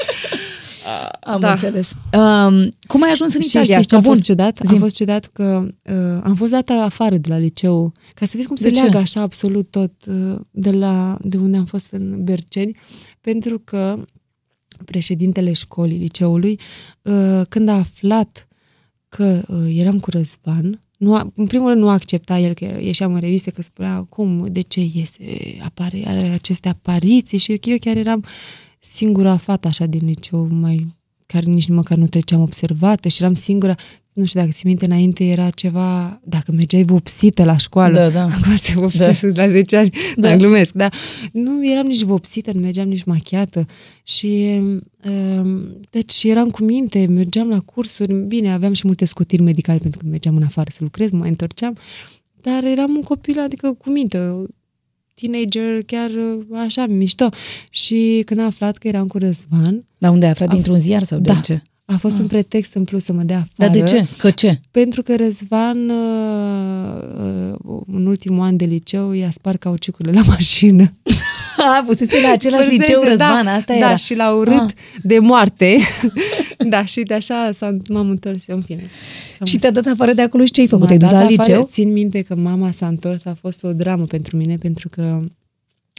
Am da. înțeles. Um, cum ai ajuns în și Italia? știi ce a bun. fost ciudat? Zim. A fost ciudat că uh, am fost dată afară de la liceu, ca să vezi cum De se ce? leagă așa absolut tot uh, de, la, de unde am fost în Berceni, pentru că președintele școlii liceului, uh, când a aflat că uh, eram cu Răzvan, nu a, în primul rând nu accepta el că ieșeam în reviste, că spunea cum, de ce iese, apare, are aceste apariții? Și eu, eu chiar eram singura fată așa din liceu, mai care nici măcar nu treceam observată și eram singura, nu știu dacă ți minte, înainte era ceva, dacă mergeai vopsită la școală, Da, da. acum se vopsesc la 10 ani, Da. da. glumesc, da. Nu eram nici vopsită, nu mergeam nici machiată și um, deci eram cu minte, mergeam la cursuri, bine, aveam și multe scutiri medicale pentru că mergeam în afară să lucrez, mă mai întorceam, dar eram un copil, adică cu minte, teenager, chiar uh, așa, mișto. Și când a aflat că eram cu Răzvan, Dar unde ai aflat? Dintr-un ziar sau de Da. ce? A fost un pretext în plus să mă dea afară. Dar de ce? Că ce? Pentru că Răzvan, uh, uh, în ultimul an de liceu, i-a spart cauciucurile la mașină. A, fusese la același Spărsese, liceu, Răzvan, da, asta da, era. și l-a urât Ah. de moarte. da, și de așa s-a, m-am întors, în fine. Am Și te-a dat afară de acolo și ce ai făcut? M-a Te-ai dus dat la afară. liceu? Țin minte că mama s-a întors, a fost o dramă pentru mine, pentru că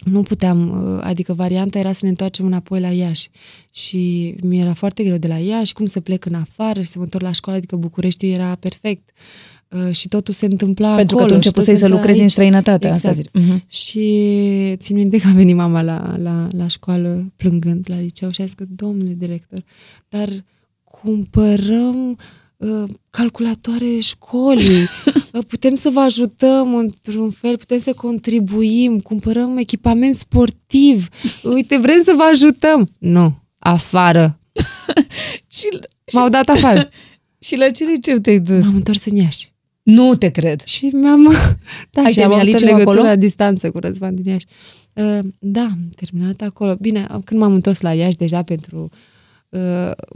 nu puteam, uh, adică varianta era să ne întoarcem înapoi la Iași și mi era foarte greu de la Iași, cum să plec în afară și să mă întorc la școală, adică Bucureștiul era perfect uh, și totul se întâmpla Pentru că acolo. tu și tot începusei se să întâmpla lucrezi în aici. străinătate. Asta Exact. zic. Mhm. Și țin minte că a venit mama la, la, la școală plângând la liceu și a zis că, domnule director, dar cumpărăm uh, calculatoare școlii, uh, putem să vă ajutăm într-un fel, putem să contribuim, cumpărăm echipament sportiv, uite, vrem să vă ajutăm. Nu, afară. Și, M-au dat afară. și la ce liceu te-ai dus? M-am întors în Iași. Nu te cred. Și mi-am... Da, Ai și am terminat avut o liceul legătură acolo? la distanță cu Răzvan din Iași. Uh, da, am terminat acolo. Bine, când m-am întors la Iași, deja pentru uh,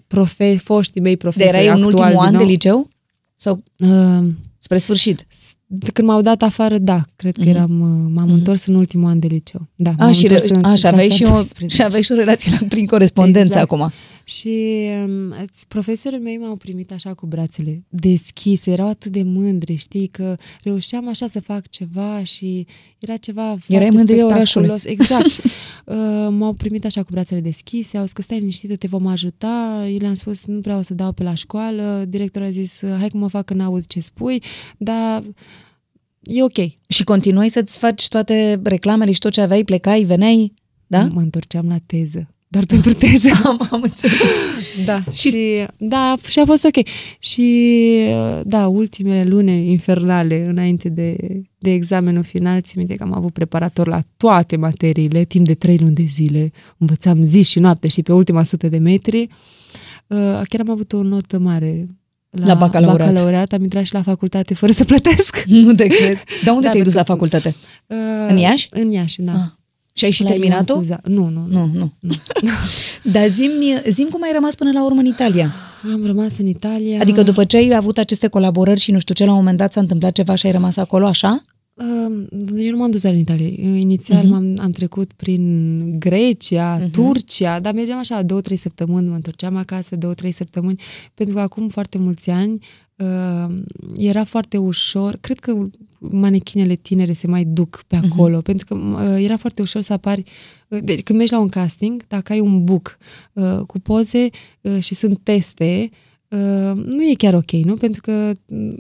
profe- foștii mei De profesori erai în actuali ultimul din an nou. de liceu? Sau Uh, spre sfârșit? De când m-au dat afară, da, cred că eram, uh, m-am întors în ultimul an de liceu. Da, Mhm. A, m-am și, întors re- în a, și, aveai clasa și, o, 12. și aveai și o relație la, prin corespondență Exact. acum. Și um, îți- profesorii mei m-au primit așa cu brațele deschise, erau atât de mândri, știi, că reușeam așa să fac ceva și era ceva foarte mândria orașului. spectaculos. Exact. Uh, m-au primit așa cu brațele deschise, au zis că stai liniștită, te vom ajuta. Eu le-am spus, nu vreau să dau pe la școală. Directorul a zis, hai că mă fac că n-aud ce spui, dar e ok. Și continuai să-ți faci toate reclamele și tot ce aveai, plecai, veneai, da? Mă întorceam la teză. Doar pentru teză. Am, am înțeles. Da, și, și da, și a fost ok. Și da, ultimele luni infernale înainte de, de examenul final, țin minte că am avut preparator la toate materiile, timp de trei luni de zile. Învățam zi și noapte și pe ultima sută de metri. Uh, chiar am avut o notă mare la, La bacalaureat. bacalaureat. Am intrat și la facultate fără să plătesc. Nu te cred. Dar unde Da, te-ai dus pentru la că- facultate? Uh, În Iași? În Iași, da. Ah. Și ai și La terminat-o? Ioan Cuza. Nu, nu, nu. Nu, nu. Dar zim, zim cum ai rămas până la urmă în Italia. Am rămas în Italia. Adică după ce ai avut aceste colaborări și nu știu ce, la un moment dat s-a întâmplat ceva și ai rămas acolo, așa? Uh, Eu nu m-am dus doar în Italia. Inițial uh-huh. m-am, am trecut prin Grecia, uh-huh. Turcia, dar mergeam așa două, trei săptămâni, mă întorceam acasă două, trei săptămâni, pentru că acum foarte mulți ani uh, era foarte ușor, cred că manechinele tinere se mai duc pe acolo, uh-huh. pentru că uh, era foarte ușor să apari, uh, deci când mergi la un casting, dacă ai un book uh, cu poze uh, și sunt teste, uh, nu e chiar ok, nu? Pentru că uh,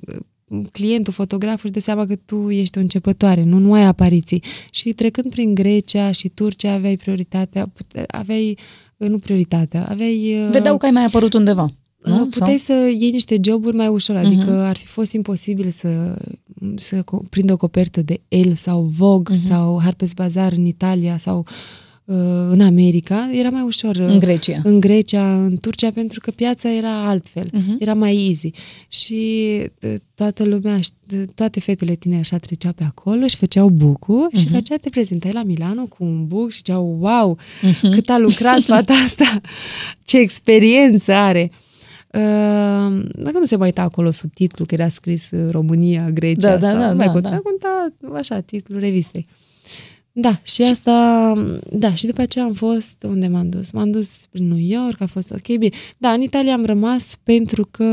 clientul, fotograful își dă seama că tu ești o începătoare, nu, nu ai apariții. Și trecând prin Grecia și Turcia aveai prioritatea, pute- aveai, nu prioritatea, aveai... uh, Vedeau că ai mai apărut undeva. Nu? nu? Puteai Sau? să iei niște joburi mai ușor, adică uh-huh. ar fi fost imposibil să, să co- prind o copertă de El sau Vogue uh-huh. sau Harper's Bazaar în Italia sau uh, în America, era mai ușor. uh, În Grecia. În Grecia, în Turcia, pentru că piața era altfel, Mhm. era mai easy. Și uh, toată lumea, șt- toate fetele tinere așa treceau pe acolo și făceau bucu și Mhm. făcea, te prezentai la Milano cu un buc și ziceau, wow, Mhm. cât a lucrat fata asta, ce experiență are. Uh, dacă nu se mai uita acolo subtitlu, că era scris uh, România, Grecia, Da, da, sau, da, nu mai da, conta, da. conta așa, titlul revistei. Da, și asta, da, și după aceea am fost, unde m-am dus? M-am dus prin New York, a fost ok, bine. Da, în Italia am rămas pentru că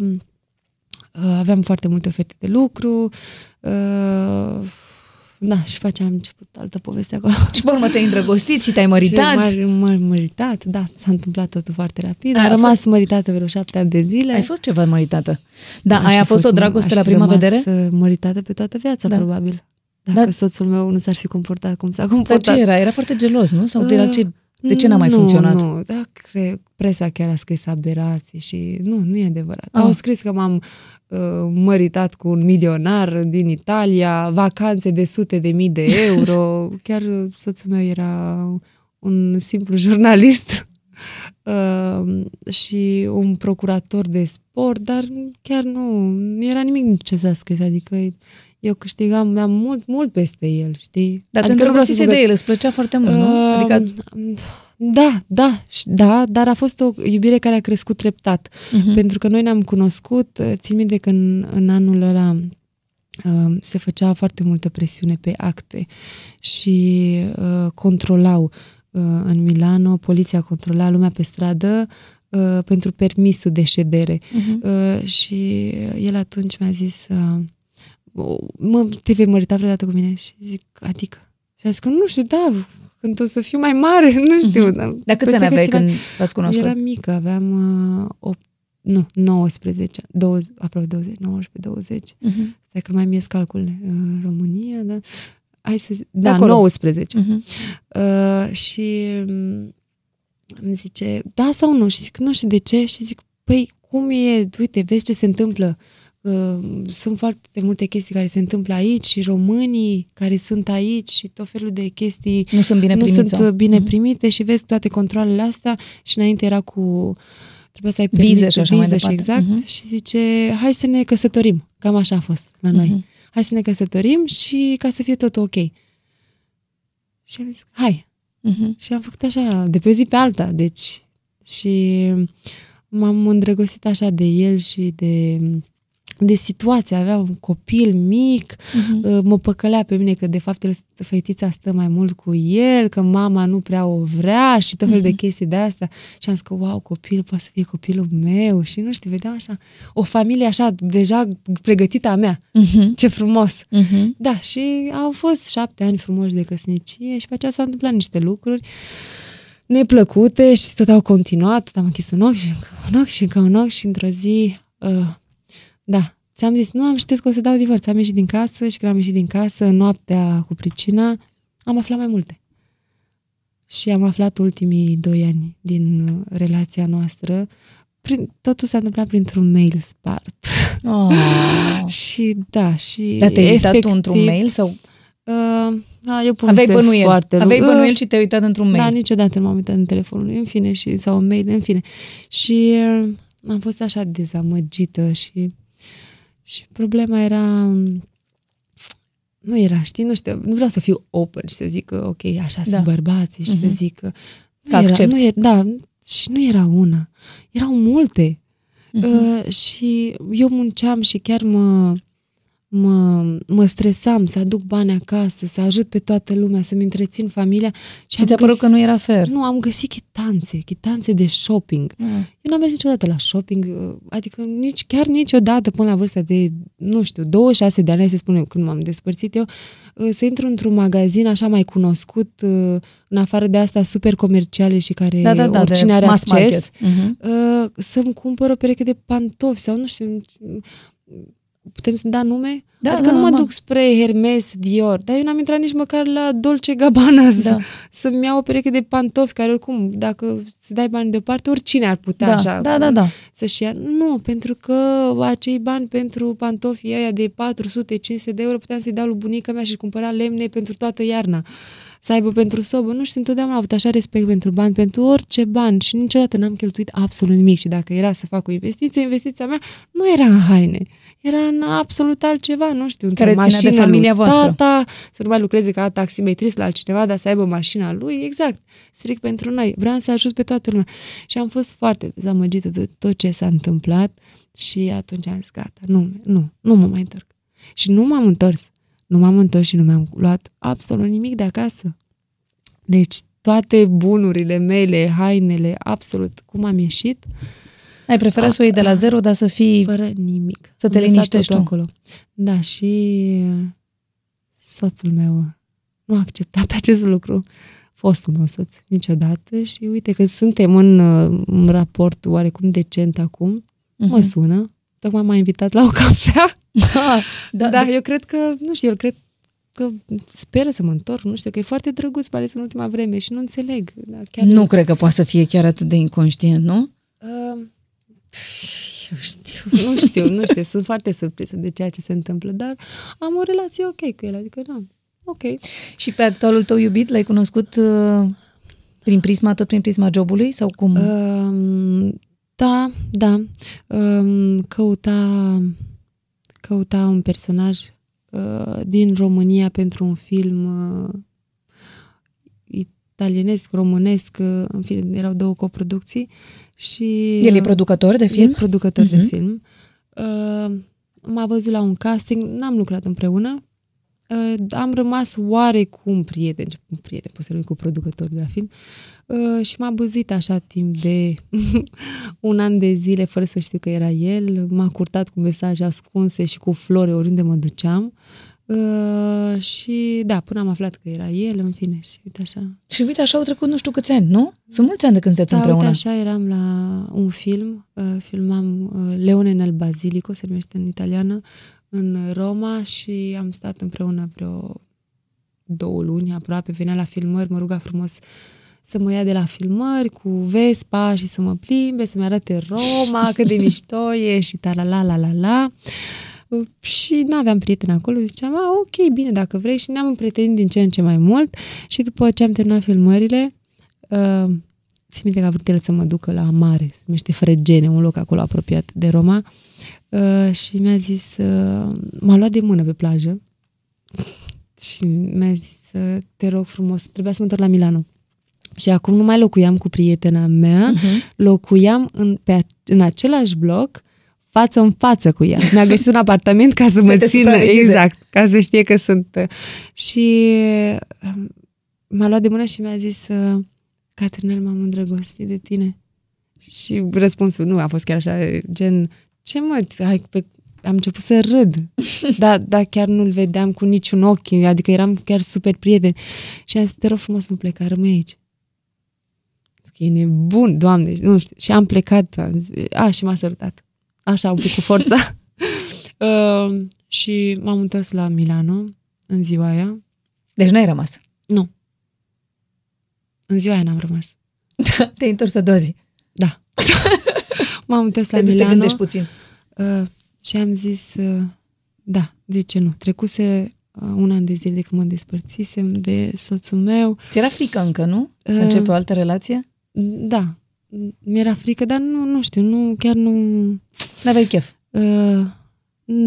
uh, aveam foarte multe oferte de lucru, uh, da, și după aceea am început altă poveste acolo. Și pe urmă te-ai îndrăgostit și te-ai măritat. Și m-am m-am măritat, da, s-a întâmplat totul foarte rapid. A, Am a rămas măritată vreo șapte ani de zile. Ai fost ceva măritată. Da, Aș aia a fi fost o dragoste aș la fi prima rămas, vedere? uh, măritată pe toată viața, Da. probabil. Dacă Da. soțul meu nu s-ar fi comportat cum s-a Dar comportat. ce era? Era foarte gelos, nu? Sau de la Uh, ce, de ce n-a mai nu, funcționat? Nu, da, cre, presa chiar a scris aberații și nu, nu e adevărat. Ah. Au scris că m-am uh, măritat cu un milionar din Italia, vacanțe de sute de mii de euro. chiar uh, soțul meu era un simplu jurnalist uh, și un procurator de sport, dar chiar nu, nu era nimic din ce s-a scris, adică eu câștigam, mi-am mult, mult peste el, știi? Dar te adică nu vreau să îndrăgostise spun că- de el, îți plăcea foarte mult, nu? Adică, Um, Da, da, și- da, dar a fost o iubire care a crescut treptat. Mhm. Pentru că noi ne-am cunoscut, uh, țin minte că în, în anul ăla um, se făcea foarte multă presiune pe acte și uh, controlau uh, în Milano, poliția controla lumea pe stradă uh, pentru permisul de ședere. Mhm. Uh, și el atunci mi-a zis uh, mă, te vei mărita vreodată cu mine? Și zic, adică? Și a zis că nu știu, da, când o să fiu mai mare, nu știu. Mhm. Dar, Dar câți ani aveai când v-ați cunoscut? Eram mică, aveam uh, 8, nu, 19, 20, aproape 20, 19, 20. Mhm. Stai că mai mi-e calculele. Uh, România, da? Hai să zic, da, acolo. 19. Mhm. Uh, și mm, îmi zice, da sau nu? Și zic, nu știu de ce. Și zic, păi, cum e, uite, vezi ce se întâmplă. Uh, sunt foarte multe chestii care se întâmplă aici și românii care sunt aici și tot felul de chestii Nu sunt bine nu primiți. sunt sau? uh, bine Mhm. primite și vezi toate controlele astea și înainte era cu trebuia să ai Vize permis și așa mai viză și departe. exact Mhm. și zice hai să ne căsătorim. Cam așa a fost la noi. Mhm. Hai să ne căsătorim și ca să fie tot ok. Și am zis, hai. Mhm. Și am făcut așa, de pe o zi pe alta, deci. Și m-am îndrăgostit așa de el și de, de situație. Avea un copil mic, Mhm. uh, mă păcălea pe mine că de fapt el, fetița stă mai mult cu el, că mama nu prea o vrea și tot felul de chestii de asta. Și am zis că, wow, copilul poate să fie copilul meu și nu știu, vedeam așa, o familie așa deja pregătită a mea. Mhm. Ce frumos! Mhm. Da, și au fost șapte ani frumoși de căsnicie și pe aceea s-au întâmplat niște lucruri neplăcute și tot au continuat, tot am închis un ochi și încă un ochi și încă un ochi și într-o zi, uh, da, ți-am zis, nu am știut că o să dau divorț, am ieșit din casă și când am ieșit din casă, în noaptea cu pricina, am aflat mai multe. Și am aflat ultimii doi ani din uh, relația noastră. Prin, totul s-a întâmplat printr-un mail spart. Oh. și da, și Dar te-ai uitat tu efectiv, într-un mail sau Uh, da, eu aveai bănuiel? foarte Aveai lungă. bănuiel și te-ai uitat într-un mail. Da, niciodată nu m-am uitat în telefonul lui, în fine, și, sau în mail, în fine. Și uh, am fost așa dezamăgită și, și problema era nu era, știi, nu știu, nu vreau să fiu open și să zic că, ok, așa Da. sunt bărbații și să Mhm. zic că... Nu Că era, accepti. nu era, da, și nu era una. Erau multe. Mhm. Uh, și eu munceam și chiar mă, mă, mă stresam să aduc bani acasă, să ajut pe toată lumea, să-mi întrețin familia. Și, Și ți-a părut că nu era fair. Nu, am găsit chitanțe, chitanțe de shopping. Ah. Eu n-am mers niciodată la shopping, uh, adică nici, chiar niciodată până la vârsta de, nu știu, 26 de ani, hai să spunem, când m-am despărțit eu, uh, să intru într-un magazin așa mai cunoscut, uh, în afară de asta super comerciale și care Da, da, da, oricine de are mass acces, market. Mhm. uh, să-mi cumpăr o pereche de pantofi sau nu știu, putem să da nume? Da, adică da, nu mă normal. duc spre Hermes, Dior, dar eu n-am intrat nici măcar la Dolce Gabbana să, Da. să-mi iau o pereche de pantofi care oricum, dacă să dai bani deoparte, oricine ar putea Da, așa da, da, da. să-și ia. Nu, pentru că acei bani pentru pantofii ăia de 400-500 de euro puteam să-i dau lui bunica mea și cumpăra lemne pentru toată iarna. să aibă pentru sobă. Nu știu, întotdeauna am avut așa respect pentru bani, pentru orice bani și niciodată n-am cheltuit absolut nimic. Și dacă era să fac o investiție, investiția mea nu era în haine. Era în absolut altceva, nu știu, într-o Care ține de mașină familia lui voastră. tata, să nu mai lucreze ca taximetrist la altcineva, dar să aibă mașina lui, exact, strict pentru noi. Vreau să ajut pe toată lumea. Și am fost foarte dezamăgită de tot ce s-a întâmplat și atunci am zis, gata, nu, nu, nu mă mai întorc. Și nu m-am întors. Nu m-am întors și nu mi-am luat absolut nimic de acasă. Deci toate bunurile mele, hainele, absolut cum am ieșit, Ai preferat să o iei de la zero, dar să fii... fără nimic. Să te Am lăsat liniștești totul tu. acolo. Da, și soțul meu nu a acceptat acest lucru. Fostul meu soț, niciodată. Și uite că suntem în, uh, în raport oarecum decent acum. Mhm. Mă sună. Tocmai m-a invitat la o cafea. Ah, Da, da, da, eu cred că, nu știu, eu cred că speră să mă întorc, nu știu, că e foarte drăguț, mai ales în ultima vreme și nu înțeleg. Da, chiar Nu cred că poate să fie chiar atât de inconștient, nu? Uh, eu știu, nu știu, nu știu, sunt foarte surprinsă de ceea ce se întâmplă, dar am o relație ok cu el, adică da, ok. Și pe actualul tău iubit l-ai cunoscut uh, prin prisma, tot prin prisma jobului sau cum? Um, da, da, um, căuta, căuta un personaj uh, din România pentru un film uh, italienesc, românesc, uh, în fine, erau două coproducții și... El e producător de film? E producător Mhm. de film. Uh, m-a văzut la un casting, n-am lucrat împreună, uh, am rămas oarecum prieten, prieten, pot să rămân cu producător de la film, uh, și m-a băzit așa timp de un an de zile, fără să știu că era el, m-a curtat cu mesaje ascunse și cu flori oriunde mă duceam. Uh, și da, până am aflat că era el, în fine, și uite așa. Și uite, așa au trecut nu știu câți ani, nu? Sunt mulți ani de când sunteți Da, împreună. uite, așa eram la un film, uh, filmam uh, Leone nel Basilico, se numește în italiană, în Roma și am stat împreună vreo două luni aproape, venea la filmări, mă ruga frumos să mă ia de la filmări cu Vespa și să mă plimbe, să-mi arate Roma, cât de mișto e și ta la la la la la. Uh, Și nu aveam prieteni acolo, ziceam, a, ok, bine, dacă vrei, și ne-am împrietenit din ce în ce mai mult și după ce am terminat filmările, uh, țin minte că a vrut el să mă ducă la mare, se numește Fregene, un loc acolo apropiat de Roma, uh, și mi-a zis, uh, m-a luat de mână pe plajă și mi-a zis, uh, te rog frumos, trebuia să mă întorc la Milano. Și acum nu mai locuiam cu prietena mea, Mhm. locuiam în, pe, a- în același bloc, față în față cu ea. Mi-a găsit un apartament ca să Să mă te țină, supravegheze. exact, ca să știe că sunt. uh, Și um, m-a luat de mână și mi-a zis, uh, Catrinel, m-am îndrăgostit de tine. Și răspunsul nu a fost chiar așa, gen, ce mă, hai, pe... am început să râd. Da, da, chiar nu-l vedeam cu niciun ochi, adică eram chiar super prieten. Și am zis, te rog frumos, nu pleca, rămâi aici. Zic, e nebun, doamne, nu știu. Și am plecat, am zis, a, și m-a sărutat. Așa, un pic cu forța. uh, și m-am întors la Milano în ziua aia. Deci n-ai rămas. Nu. În ziua aia n-am rămas. Te-ai întors a doua zi. Da. m-am întors la Te duci să te Milano gândești puțin. uh, și am zis, uh, da, de ce nu? Trecuse uh, un an de zile de când mă despărțisem de soțul meu. Ți era frică încă, nu? Să Uh, începi o altă relație? Da, mi-era frică, dar nu, nu știu, nu, chiar nu... N-aveai chef. Uh,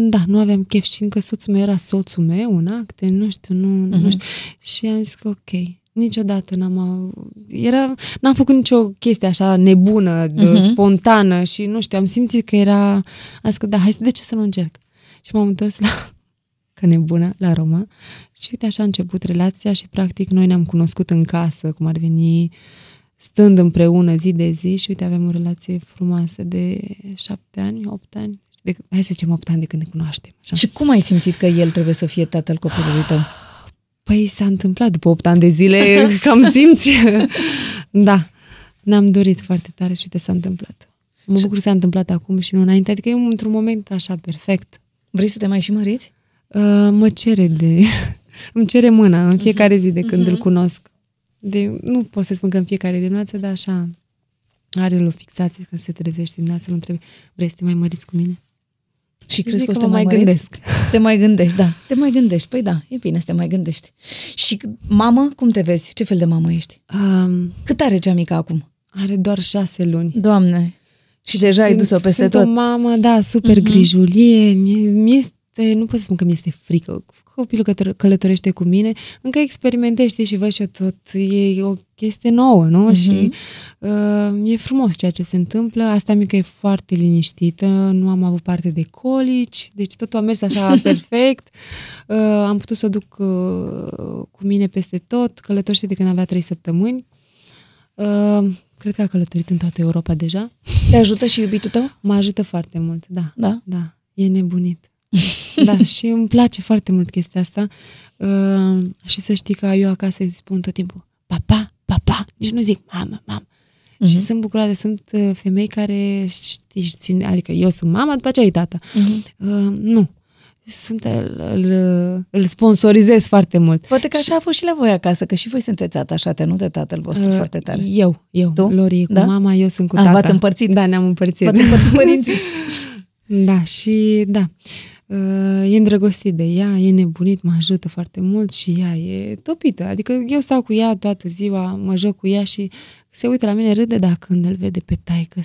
da, nu aveam chef și încă soțul meu era soțul meu în acte, nu știu, nu, Mhm. nu știu. Și am zis că ok, niciodată n-am av- era, n-am făcut nicio chestie așa nebună, de, Mhm. spontană și nu știu, am simțit că era, am zis că da, hai, de ce să nu încerc? Și m-am întors la, că nebună, la Roma și uite așa a început relația și practic noi ne-am cunoscut în casă, cum ar veni, stând împreună zi de zi și uite avem o relație frumoasă de șapte ani, opt ani, de, hai să zicem opt ani de când ne cunoaștem. Așa. Și cum ai simțit că el trebuie să fie tatăl copilului tău? Păi s-a întâmplat după 8 ani de zile, cam simți. da, ne-am dorit foarte tare și uite s-a întâmplat. Mă bucur că s-a întâmplat acum și nu înainte, adică e într-un moment așa perfect. Vrei să te mai și măriți? Uh, mă cere de... îmi cere mâna în fiecare zi de când îl cunosc. De, nu pot să spun că în fiecare dimineață, dar așa are el o fixație când se trezește dimineața, mă întrebe, vrei să te mai măriți cu mine? Și crezi Zic că o să că te mă mai mai măreți? gândesc. Te mai gândești, da. Te mai gândești. Păi da, e bine să te mai gândești. Și mamă, cum te vezi? Ce fel de mamă ești? Um, Cât are cea mică acum? are doar șase luni. Doamne! Și, deja ai sunt- dus-o peste sunt tot. Mhm. o mamă, da, super uh-huh. grijulie. Mie, mi este, nu pot să spun că mi este frică. Copilul cătă- călătorește cu mine, încă experimentește și văd și eu tot. E o chestie nouă, nu? Mhm. Uh-huh. Și uh, e frumos ceea ce se întâmplă. Asta mică e foarte liniștită, nu am avut parte de colici, deci totul a mers așa perfect. Uh, am putut să o duc uh, cu mine peste tot, călătorește de când avea trei săptămâni. Uh, cred că a călătorit în toată Europa deja. Te ajută și iubitul tău? Mă ajută foarte mult, da. Da. Da, e nebunit. Da, și îmi place foarte mult chestia asta. Uh, și să știi că eu acasă îi spun tot timpul, papa, papa, nici nu zic mamă, mamă. Mhm. Și sunt bucurată, sunt uh, femei care știi, și țin, adică eu sunt mama, după aceea e tata. Mhm. Uh, nu. Sunt, îl, îl, îl sponsorizez foarte mult. Poate că așa a fost și la voi acasă, că și voi sunteți atașate, nu de tatăl vostru Uh, foarte tare. Eu, eu. Tu? Lori e cu Da? mama, eu sunt cu Ah, tata. v-ați împărțit? Da, ne-am împărțit. V-ați împărțit părinții. Da, și da, uh, e îndrăgostit de ea, e nebunit, mă ajută foarte mult și ea e topită. Adică eu stau cu ea toată ziua, mă joc cu ea și se uită la mine, râde, dar când îl vede pe taică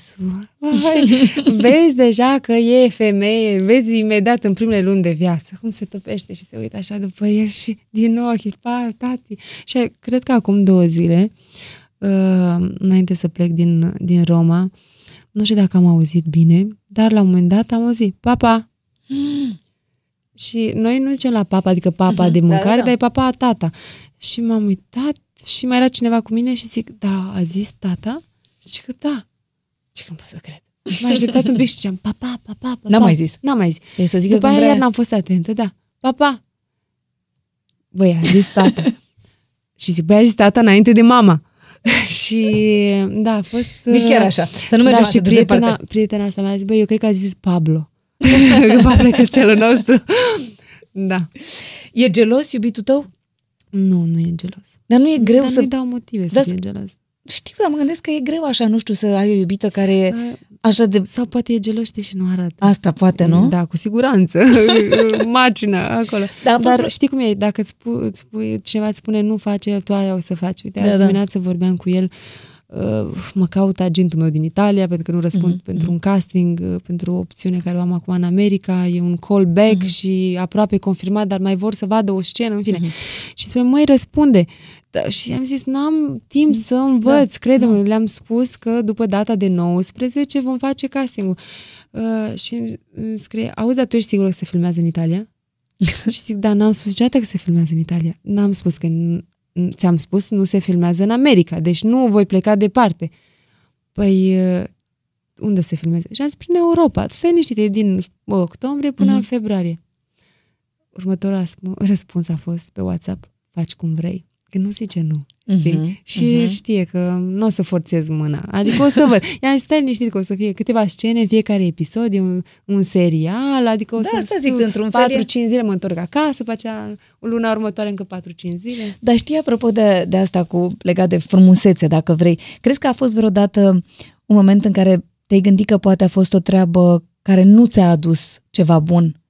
vezi deja că e femeie, vezi imediat în primele luni de viață cum se topește și se uită așa după el și din ochi, pa, tati. Și cred că acum două zile, uh, înainte să plec din, din Roma, nu știu dacă am auzit bine, dar la un moment dat am auzit, papa. Și noi nu zicem la papa, adică papa Mhm, de da, mâncare, da, da. dar e papa tata. Și m-am uitat și mai era cineva cu mine și zic, da, a zis tata? Și că da. Și că nu pot să cred. M-am așteptat un pic și ziceam, papa, papa, papa. N-am mai zis. N-am mai zis. E să zic După că aia vrea... iar n-am fost atentă, da. Papa. Băi, a zis tata. și zic, băi, a zis tata înainte de mama. și da, a fost... Nici chiar așa. Să nu mergem da, și atât de prietena, departe. prietena asta mi-a zis, băi, eu cred că a zis Pablo. Pablo e cățelul nostru. da. E gelos iubitul tău? Nu, nu e gelos. Dar nu e greu Dar să... nu-i dau motive Da, să fie gelos. Știu, dar mă gândesc că e greu așa, nu știu, să ai o iubită care e Uh, așa de... Sau poate e gelos, știi, și nu arată. Asta poate, nu? Da, cu siguranță. Macina, acolo. Da, a fost- Dar știi cum e? Dacă îți spui, îți spui, cineva îți spune nu face, tu aia o să faci. Uite, Da, azi da. dimineață vorbeam cu el, uh, mă caut agentul meu din Italia, pentru că nu răspund Mhm, pentru un casting, uh, pentru o opțiune care o am acum în America, e un callback Mhm. și aproape confirmat, dar mai vor să vadă o scenă, în fine. Și spune, măi, răspunde. Da, și am zis, n-am timp să învăț, da, crede-mă, le-am spus că după data de 19 vom face castingul. Uh, și îmi scrie, auzi, dar tu ești sigură că se filmează în Italia? și zic, da, n-am spus niciodată că se filmează în Italia. N-am spus că, n- ți-am spus, nu se filmează în America, deci nu voi pleca departe. Păi, uh, unde o se filmeze? Și am zis, prin Europa. Stai liniștit, e din octombrie până Mhm. în februarie. Următorul asp- răspuns a fost pe WhatsApp, faci cum vrei. Că nu zice nu, știi? Mhm, Și mhm. știe că nu o să forțez mâna. Adică o să văd. I-am zis, stai liniștit că o să fie câteva scene în fiecare episod, e un, un serial, adică o Da, să asta zic, într-un fel e- 4-5 zile mă întorc acasă, după aceea luna următoare încă 4-5 zile. Dar știi, apropo de, de asta cu legat de frumusețe, dacă vrei, crezi că a fost vreodată un moment în care te-ai gândit că poate a fost o treabă care nu ți-a adus ceva bun?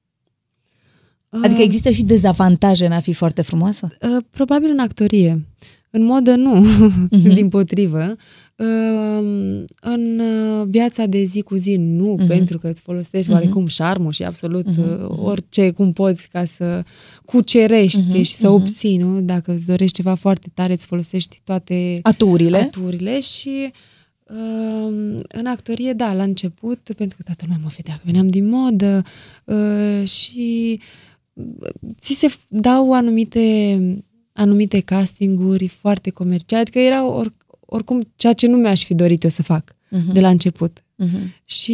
Adică Ah. există și dezavantaje în a fi foarte frumoasă? Uh, Probabil în actorie. În modă nu, Mhm. din potrivă. Uh, În uh, viața de zi cu zi nu, Mhm. pentru că îți folosești oarecum șarmul și absolut uh, orice cum poți ca să cucerești Mhm, și să mhm. obții, nu? Dacă îți dorești ceva foarte tare, îți folosești toate Aturile? aturile și uh, în actorie, da, la început, pentru că toată lumea mă vedea că veneam din modă uh, și ți se f- dau anumite, anumite castinguri foarte comerciale, adică erau or, oricum ceea ce nu mi-aș fi dorit eu să fac Mhm. de la început. Mhm. Și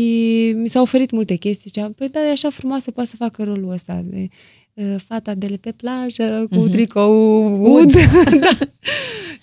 mi s-au oferit multe chestii. Ziceam, păi da, e așa frumoasă, poate să facă rolul ăsta de uh, fata de pe plajă, cu Mhm. tricou ud. da.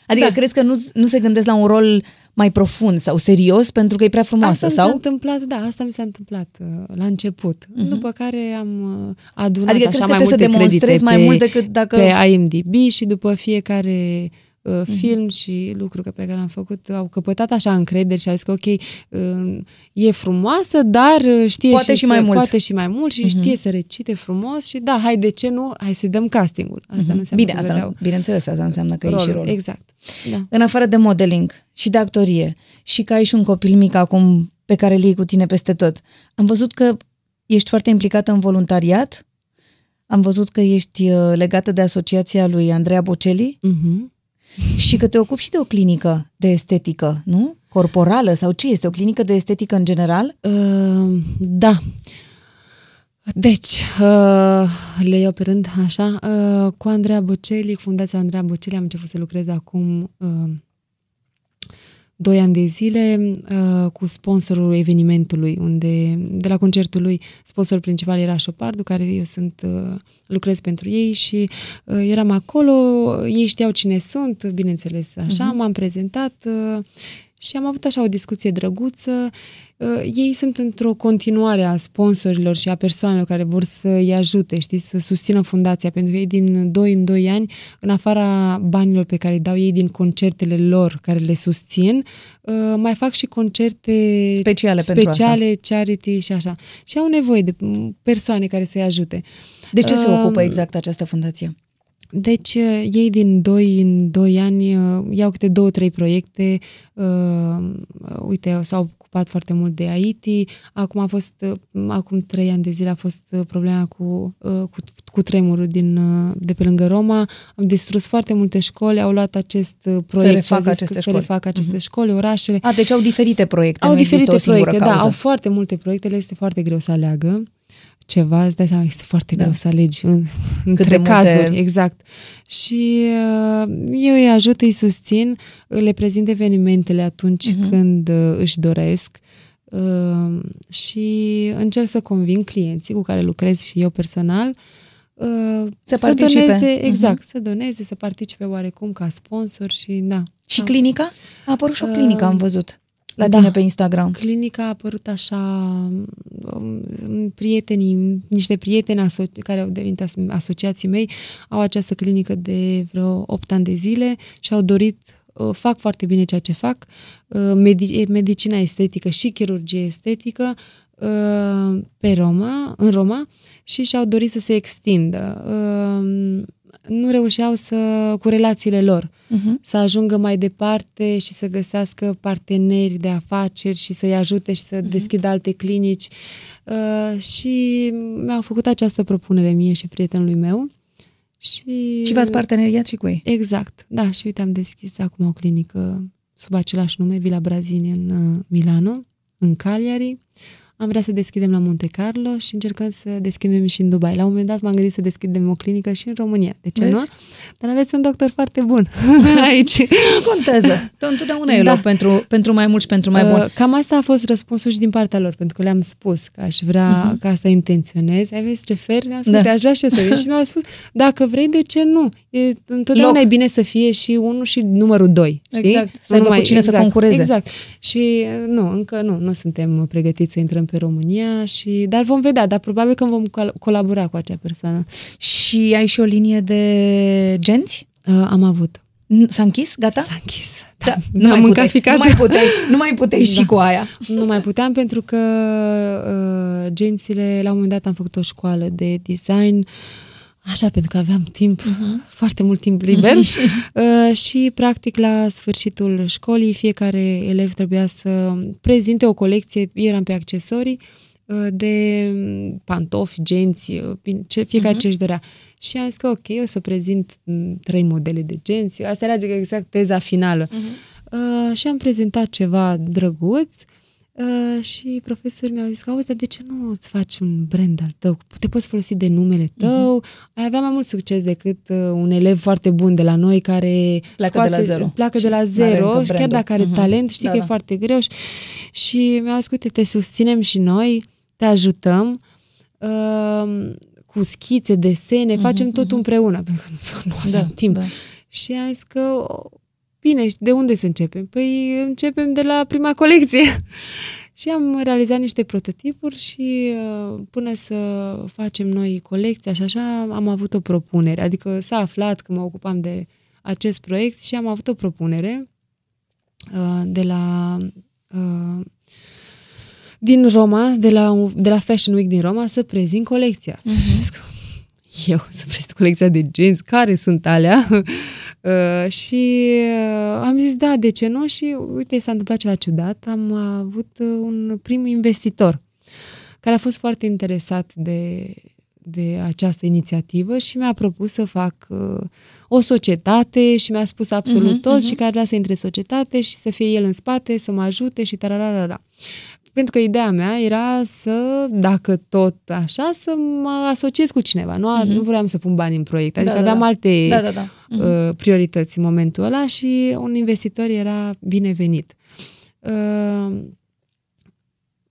Adică Da. crezi că nu, nu se gândesc la un rol mai profund sau serios pentru că e prea frumoasă? Asta mi sau? s-a întâmplat, da, asta mi s-a întâmplat uh, la început. Mhm. După care am uh, adunat Adică așa crezi că mai trebuie să multe demonstrezi credite mai pe, mult decât dacă... pe IMDb și după fiecare uh, film și lucruri pe care le-am făcut au căpătat așa încredere și au zis că ok, uh, e frumoasă, dar uh, știe Poate și mai să, mult. Poate și mai mult și știe să recite frumos și da, hai, de ce nu? Hai să dăm castingul. Asta nu înseamnă Bine, că asta, dădeau nu, bineînțeles, asta nu înseamnă că e și rolul. rolul. Exact. Da. În afară de modeling și de actorie și că ai și un copil mic acum pe care îl iei cu tine peste tot, am văzut că ești foarte implicată în voluntariat, am văzut că ești uh, legată de asociația lui Andreea Bocelli Mhm. Și că te ocupi și de o clinică de estetică, nu? Corporală sau ce este? O clinică de estetică în general? Uh, da. Deci, uh, le iau pe rând așa. Uh, cu Andreea Bocelli, cu Fundația Andreea Bocelli, am început să lucrez acum uh, doi ani de zile uh, cu sponsorul evenimentului, unde de la concertul lui sponsorul principal era Șopardu, care eu sunt uh, lucrez pentru ei și uh, eram acolo, ei știau cine sunt, bineînțeles, așa, uh-huh. m-am prezentat uh, și am avut așa o discuție drăguță. Uh, ei sunt într-o continuare a sponsorilor și a persoanelor care vor să-i ajute, știi, să susțină fundația, pentru că ei din 2 în 2 ani, în afara banilor pe care îi dau ei din concertele lor care le susțin, uh, mai fac și concerte Speciale pentru asta. speciale charity și așa. Și au nevoie de m, persoane care să-i ajute. De ce se Um, ocupă exact această fundație? Deci, uh, ei din 2 în 2 ani uh, iau câte două, trei proiecte. Uh, uh, uite, s-au ocupat foarte mult de Haiti. Acum a fost, uh, acum trei ani de zile a fost uh, problema cu, uh, cu, cu tremurul din, uh, de pe lângă Roma. Am distrus foarte multe școli, au luat acest uh, proiect și au refacă zis aceste că școli. să refacă aceste școli, orașele. A, deci au diferite proiecte, Au nu există diferite o singură proiecte, da, cauză. au foarte multe proiecte, le este foarte greu să aleagă ceva, îți dai seama, este foarte Da. greu să alegi în, de între multe- cazuri, exact. Și uh, eu îi ajut, îi susțin, le prezint evenimentele atunci Mhm. când uh, își doresc uh, și încerc să conving clienții cu care lucrez și eu personal uh, Să participe. doneze, Mhm. exact, să doneze, să participe oarecum ca sponsor și da. Și da. clinica? A apărut și o clinică, Uh, am văzut, la da. tine pe Instagram. Clinica a apărut așa, um, prietenii, niște prieteni aso- care au devenit as- asociații mei, au această clinică de vreo 8 ani de zile și au dorit, uh, fac foarte bine ceea ce fac, uh, medi- medicina estetică și chirurgie estetică uh, pe Roma, în Roma și și-au dorit să se extindă. Uh, Nu reușeau să, cu relațiile lor, Mhm. să ajungă mai departe și să găsească parteneri de afaceri și să-i ajute și să Mhm. deschidă alte clinici. Uh, și mi-au făcut această propunere mie și prietenului meu. Și, Și v-ați parteneriat și cu ei. Exact, da. Și uite, am deschis acum o clinică sub același nume, Villa Brazini în uh, Milano, în Cagliari. Am vrea să deschidem la Monte Carlo și încercăm să deschidem și în Dubai. La un moment dat m-am gândit să deschidem o clinică și în România. De ce Vezi? nu? Dar aveți un doctor foarte bun aici. Nu contează. Întotdeauna e Da. loc pentru, pentru mai mult și pentru mai bun. Uh, Cam asta a fost răspunsul și din partea lor, pentru că le-am spus că aș vrea uh-huh. ca asta intenționez. Ai vezi ce fer? Le-am spus, Mhm. Da. da. aș vrea și eu să vin. Și mi-au spus, dacă vrei, de ce nu? E, întotdeauna Loc. e bine să fie și unul și numărul doi. Știi? Exact. Să Nu aibă cu cine să exact, concureze. Exact. Și uh, nu, încă nu, nu suntem pregătiți să intrăm pe România, și, dar vom vedea, dar probabil că vom col- colabora cu acea persoană. Și ai și o linie de genți? Uh, am avut. N- S-a închis? Gata? S-a închis. Da, Nu am mâncat ficat. Nu mai puteai, nu mai puteai și Da. cu aia. Nu mai puteam pentru că uh, gențile, la un moment dat am făcut o școală de design, așa, pentru că aveam timp, uh-huh. foarte mult timp liber uh, și, practic, la sfârșitul școlii, fiecare elev trebuia să prezinte o colecție, eu eram pe accesorii, uh, de pantofi, genți, uh, pin- ce, fiecare uh-huh. ce-și dorea. Și am zis că ok, o să prezint m, trei modele de genți. Asta era exact teza finală. Uh-huh. Uh, și am prezentat ceva drăguț uh, și profesorii mi-au zis că, auzi, dar de ce nu îți faci un brand al tău? Te poți folosi de numele tău? Uh-huh. Ai avea mai mult succes decât uh, un elev foarte bun de la noi care Pleacă de la zero. pleacă Și de la are zero încă și chiar brandul. dacă are Mhm. talent, știi Da, că da. e foarte greu. Și, și mi-au zis, uite, te susținem și noi, te ajutăm. Uh, cu schițe, desene, facem tot împreună, pentru că nu, nu aveam Da, timp. da. Și am zis că, bine, și de unde să începem? Păi începem de la prima colecție. și am realizat niște prototipuri și uh, până să facem noi colecția și așa, am avut o propunere. Adică s-a aflat că mă ocupam de acest proiect și am avut o propunere uh, de la uh, din Roma, de la, de la Fashion Week din Roma, să prezint colecția. Uh-huh. Eu să prezint colecția de genți, care sunt alea? uh, și uh, am zis, da, de ce nu? Și uite, s-a întâmplat ceva ciudat. Am avut uh, un prim investitor care a fost foarte interesat de, de această inițiativă și mi-a propus să fac uh, o societate și mi-a spus absolut uh-huh, tot uh-huh. și care vrea să intre în societate și să fie el în spate, să mă ajute și tararara. Pentru că ideea mea era să, dacă tot așa, să mă asociez cu cineva. Nu, uh-huh. nu vreau să pun bani în proiect. Adică da, aveam da, alte da, da, da. Uh-huh. Uh, priorități în momentul ăla și un investitor era binevenit. Uh,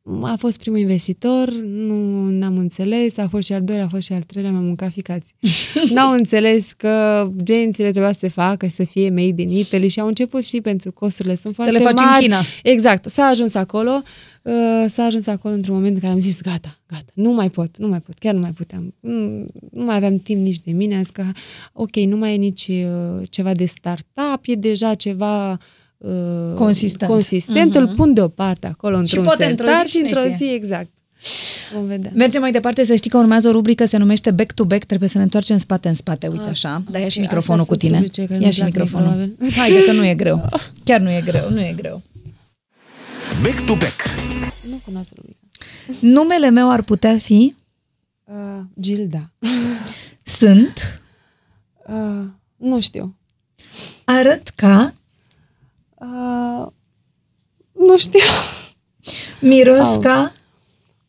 a fost primul investitor, nu n-am înțeles, a fost și al doilea, a fost și al treilea, mi-am mâncat ficați. N-au înțeles că gențile trebuia să se facă și să fie made in Italy și au început și pentru costurile sunt foarte mari. Să le faci în China. Exact. S-a ajuns acolo, uh, s-a ajuns acolo într-un moment în care am zis, gata, gata, nu mai pot, nu mai pot, chiar nu mai puteam. Nu, nu mai aveam timp nici de mine, am zis că, ok, nu mai e nici uh, ceva de startup, e deja ceva uh, consistent, consistent uh-huh. îl pun deoparte acolo într-un și sertar și într-o zi, exact. Vom vedea. Mergem mai departe, să știi că urmează o rubrică, se numește Back to Back, trebuie să ne întoarcem în spate în spate, uite ah, așa. Dar ia și microfonul cu tine. Ia și microfonul. Haide că nu e greu. Chiar nu e greu, nu e greu. Back to Back. Nu cunosc rubrica. Numele meu ar putea fi? Uh, Gilda. Sunt? Uh, nu știu. Arăt ca? Uh, nu știu. Miros Au. ca?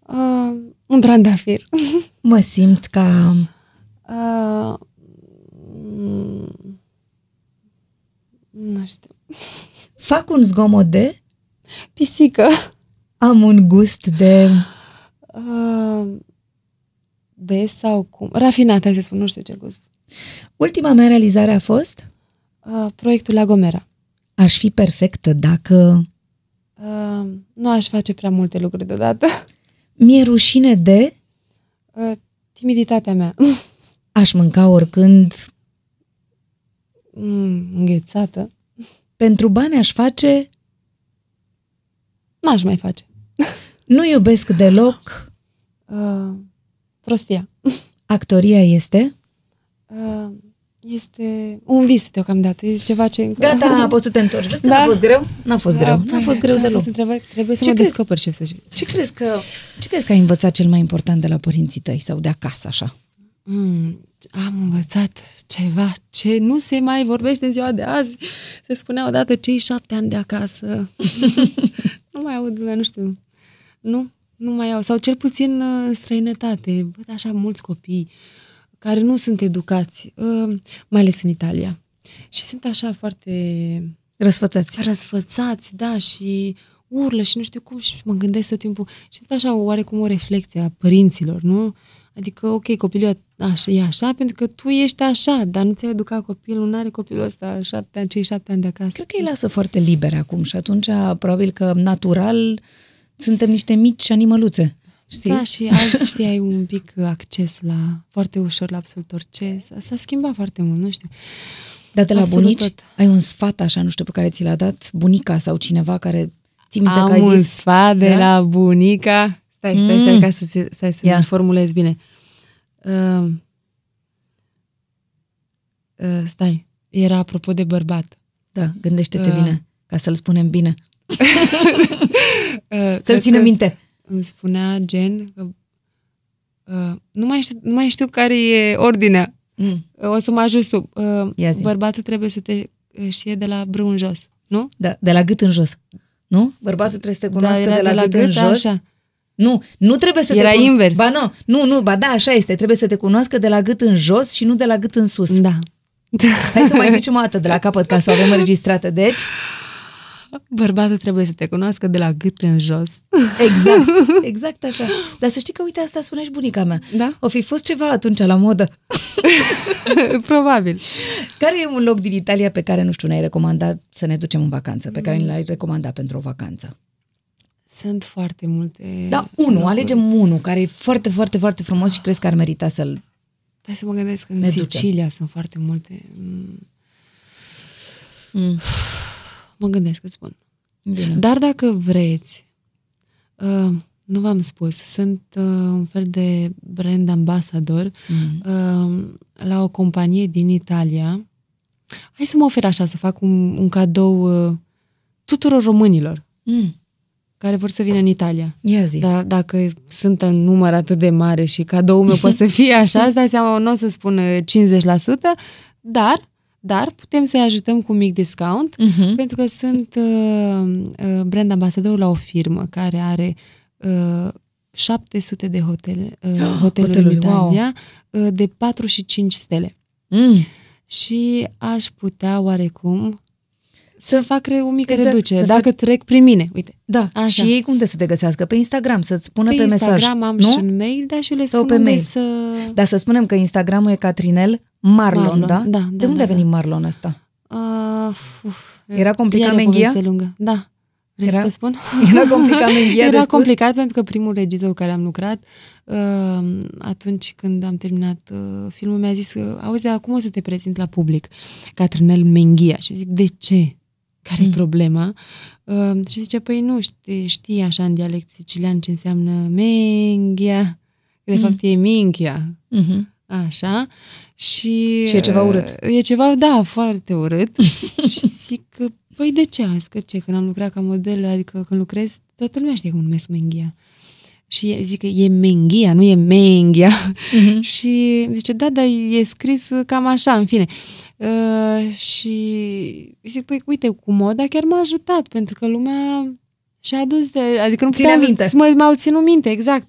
Uh, un trandafir. Mă simt ca... Uh, nu știu. Fac un zgomot de? Pisică. Am un gust de... Uh, de sau cum? Rafinat, hai să spun, nu știu ce gust. Ultima mea realizare a fost? Uh, proiectul La Gomera. Aș fi perfectă dacă... Uh, nu aș face prea multe lucruri deodată. Mi-e rușine de... Uh, timiditatea mea. Aș mânca oricând... Mm, înghețată. Pentru bani aș face... N-aș mai face. Nu iubesc deloc... Uh, prostia. Actoria este? Uh, este un vis deocamdată, e ceva ce încă... Gata, poți să te întorci. Vezi că da. n-a fost greu? N-a fost da, greu. N-a fost greu da, deloc. Trebuie să ce mă crezi, descoper și să Ce crezi că ce crezi că ai învățat cel mai important de la părinții tăi sau de acasă, așa? Mm, am învățat ceva ce nu se mai vorbește în ziua de azi. Se spunea odată cei șapte ani de acasă. nu mai aud lumea, nu știu. Nu, nu mai au. Sau cel puțin uh, în străinătate. Văd așa mulți copii care nu sunt educați, uh, mai ales în Italia. Și sunt așa foarte... Răsfățați. Răsfățați, da, și urlă și nu știu cum și mă gândesc tot timpul. Și sunt așa oarecum o reflecție a părinților, nu? Adică, ok, copilul așa, e așa pentru că tu ești așa, dar nu ți-ai educat copilul, nu are copilul ăsta șapte ani, cei șapte ani de acasă. Cred că îi lasă foarte libere acum și atunci probabil că natural suntem niște mici animăluțe. Știi? Da, și azi, știi, ai un pic acces la, foarte ușor la absolut orice. S-a, s-a schimbat foarte mult, nu știu. Dar de la absolut bunici tot. ai un sfat așa, nu știu, pe care ți l-a dat bunica sau cineva care ți minte Am că ai zis... un sfat de da? la bunica. Stai, stai, stai, mm. ca să, stai să yeah. formulez bine. Uh, uh, stai, era apropo de bărbat. Da, gândește-te uh, bine, ca să-l spunem bine. uh, Să-l țină minte îmi spunea gen că uh, nu, mai știu, nu mai știu care e ordinea. Mm. O să mă ajut sub. Uh, bărbatul trebuie să te uh, știe de la brâu în jos, nu? Da, de la gât în jos. Nu? Bărbatul trebuie să te da, cunoască da, de, la de la gât, gât în jos. Așa. Nu, nu trebuie să Era te... Era invers. Ba nu, nu, nu, ba da, așa este. Trebuie să te cunoască de la gât în jos și nu de la gât în sus. Da. Hai să mai zicem o dată de la capăt ca să o avem înregistrată. Deci... Bărbatul trebuie să te cunoască de la gât în jos. Exact, exact așa. Dar să știi că, uite, asta spunea și bunica mea. Da? O fi fost ceva atunci la modă. Probabil. Care e un loc din Italia pe care, nu știu, ne-ai recomandat să ne ducem în vacanță, pe care mm. l-ai recomandat pentru o vacanță? Sunt foarte multe. Da, unul, locuri. alegem unul care e foarte, foarte, foarte frumos și crezi că ar merita să-l Hai să mă gândesc, în Sicilia ducem. sunt foarte multe. Mm. Mm. Mă gândesc, îți spun. Bine. Dar dacă vreți, uh, nu v-am spus, sunt uh, un fel de brand ambassador Mm. uh, la o companie din Italia. Hai să mă ofer așa, să fac un, un cadou uh, tuturor românilor Mm. care vor să vină în Italia. Ia zi. Da, dacă sunt în număr atât de mare și cadoul meu poate să fie așa, îți dai seama, nu o să spun uh, 50%, dar, dar putem să-i ajutăm cu un mic discount, Mhm. pentru că sunt uh, uh, brand ambasador la o firmă care are uh, 700 de hotele, uh, hoteluri în hoteluri, wow. Italia, uh, de 4 și 5 stele. Mm. Și aș putea oarecum să fac re- o mică Exact, reducere, să dacă fac- trec prin mine. Uite, Da, Așa. și ei cum de să te găsească? Pe Instagram, să-ți spună pe, pe, mesaj. Instagram am nu? și un mail, dar și eu le Sau spun pe unde mail. să... Dar să spunem că Instagramul e Catrinel Marlon, Marlon, da? da, De da, unde da, a venit da. Marlon ăsta? Uh, uf, Era complicat iar e o menghia? poveste lungă. Da. Vrei Era- să spun? Era complicat menghia de Era spus? complicat pentru că primul regizor cu care am lucrat, uh, atunci când am terminat uh, filmul, mi-a zis, uh, auzi, dar cum o să te prezint la public? Catrinel Menghia. Și zic, de ce? Care e Mm. problema? Uh, și zice, păi nu, știi, știi așa în dialect sicilian ce înseamnă Menghia. De Mm. fapt e Minchia. Mhm. Așa. Și, Și e ceva urât. uh, E ceva, da, foarte urât. și zic, că, păi de ce? Zic că ce, când am lucrat ca model, adică când lucrez, toată lumea știe cum numesc menghia. Și zic că e menghia, nu e menghia. Mhm. și zice, da, dar e scris cam așa, în fine. Uh, și zic, păi uite, cu moda chiar m-a ajutat, pentru că lumea și-a adus de... Adică nu Ține puteam, minte. să mă, m-au ținut minte, exact.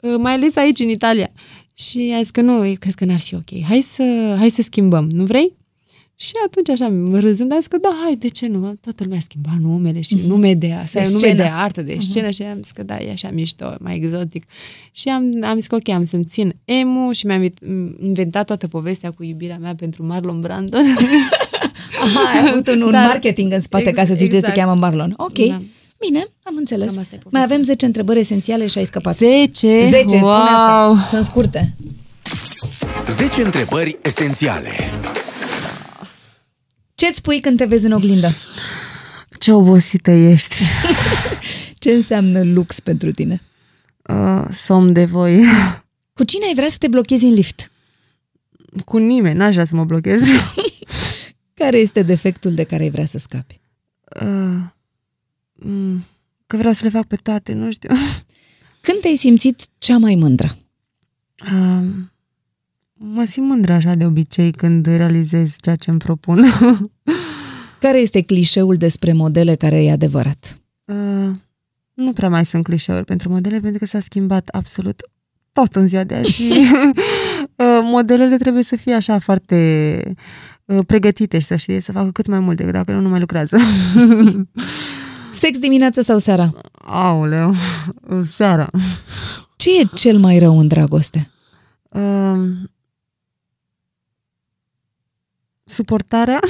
Uh, mai ales aici, în Italia. Și a zis că nu, eu cred că n-ar fi ok. Hai să, hai să schimbăm, nu vrei? Și atunci, așa, râzând, am zis că da, hai, de ce nu? Toată lumea schimba numele și nume de, să ai un nume scenă. de artă, de scenă și am zis că da, e așa mișto, mai exotic. Și am, am zis că ok, am să-mi țin emu și mi-am inventat toată povestea cu iubirea mea pentru Marlon Brando. Aha, ai avut un, un Dar- marketing în spate ca să zici de se exact. cheamă Marlon. Ok, Da. bine, am înțeles. Cam asta e povestea. Mai avem 10 întrebări esențiale și ai scăpat. 10? 10, pune wow! asta. Sunt scurte. 10 întrebări esențiale. Ce-ți spui când te vezi în oglindă? Ce obosită ești! Ce înseamnă lux pentru tine? Uh, somn de voi. Cu cine ai vrea să te blochezi în lift? Cu nimeni, n-aș vrea să mă blochez. Care este defectul de care ai vrea să scapi? Uh, mm, că vreau să le fac pe toate, nu știu. Când te-ai simțit cea mai mândră? Uh, mă simt mândră așa de obicei când realizez ceea ce îmi propun. Care este clișeul despre modele care e adevărat? Uh, nu prea mai sunt clișeuri pentru modele, pentru că s-a schimbat absolut tot în ziua de azi și uh, modelele trebuie să fie așa foarte uh, pregătite și să știe să facă cât mai mult decât dacă nu, nu mai lucrează. Sex dimineața sau seara? Aoleu, seara. Ce e cel mai rău în dragoste? Uh, suportarea?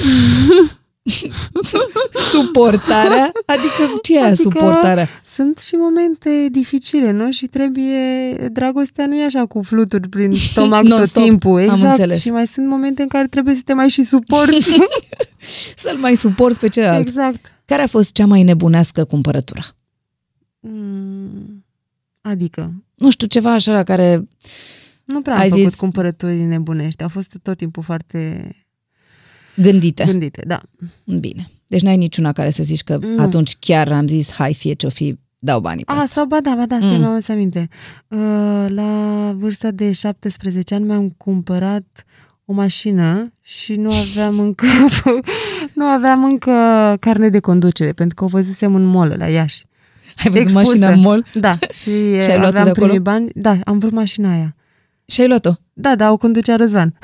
Suportarea? Adică ce e aia, Adică- suportarea? Sunt și momente dificile, nu? Și trebuie... Dragostea nu e așa cu fluturi prin stomac tot Non-stop. timpul. Am Exact. înțeles. Și mai sunt momente în care trebuie să te mai și suporți. Să-l mai suporți pe celălalt. exact. Care a fost cea mai nebunească cumpărătură? Mm, Adică, Nu știu, ceva așa la care... nu prea Ai am făcut zis- cumpărături nebunești. Au fost tot timpul foarte Gândite. gândite, da. Bine. Deci n-ai niciuna care să zici că Nu. atunci chiar am zis, hai, fie ce-o fi, dau banii pe A, asta. sau ba da, ba da, stai, Mm. mm. mi-am adus aminte. Uh, la vârsta de 17 ani mi-am cumpărat o mașină și nu aveam încă nu aveam încă carne de conducere, pentru că o văzusem în mall la Iași. Ai văzut expusă. mașina în mall Da, și, Și ai luat-o aveam de acolo? primii bani. Da, am vrut mașina aia. și ai luat-o. Da, da, o conducea Răzvan.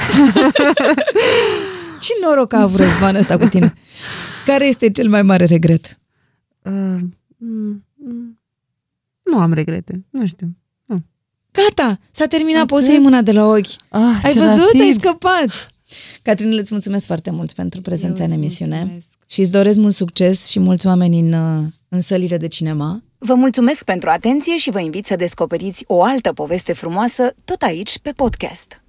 Ce noroc a avut Răzvan ăsta cu tine? Care este cel mai mare regret? Uh, mm, mm, nu am regrete, nu știu. Gata, s-a terminat, Ok. poți să iei mâna de la ochi. Ah, Ai ce văzut? rapid! Ai scăpat! Catrin, îți mulțumesc foarte mult pentru prezența Eu în îți emisiune mulțumesc. și îți doresc mult succes și mulți oameni în, uh, în sălile de cinema. Vă mulțumesc pentru atenție și vă invit să descoperiți o altă poveste frumoasă tot aici pe podcast.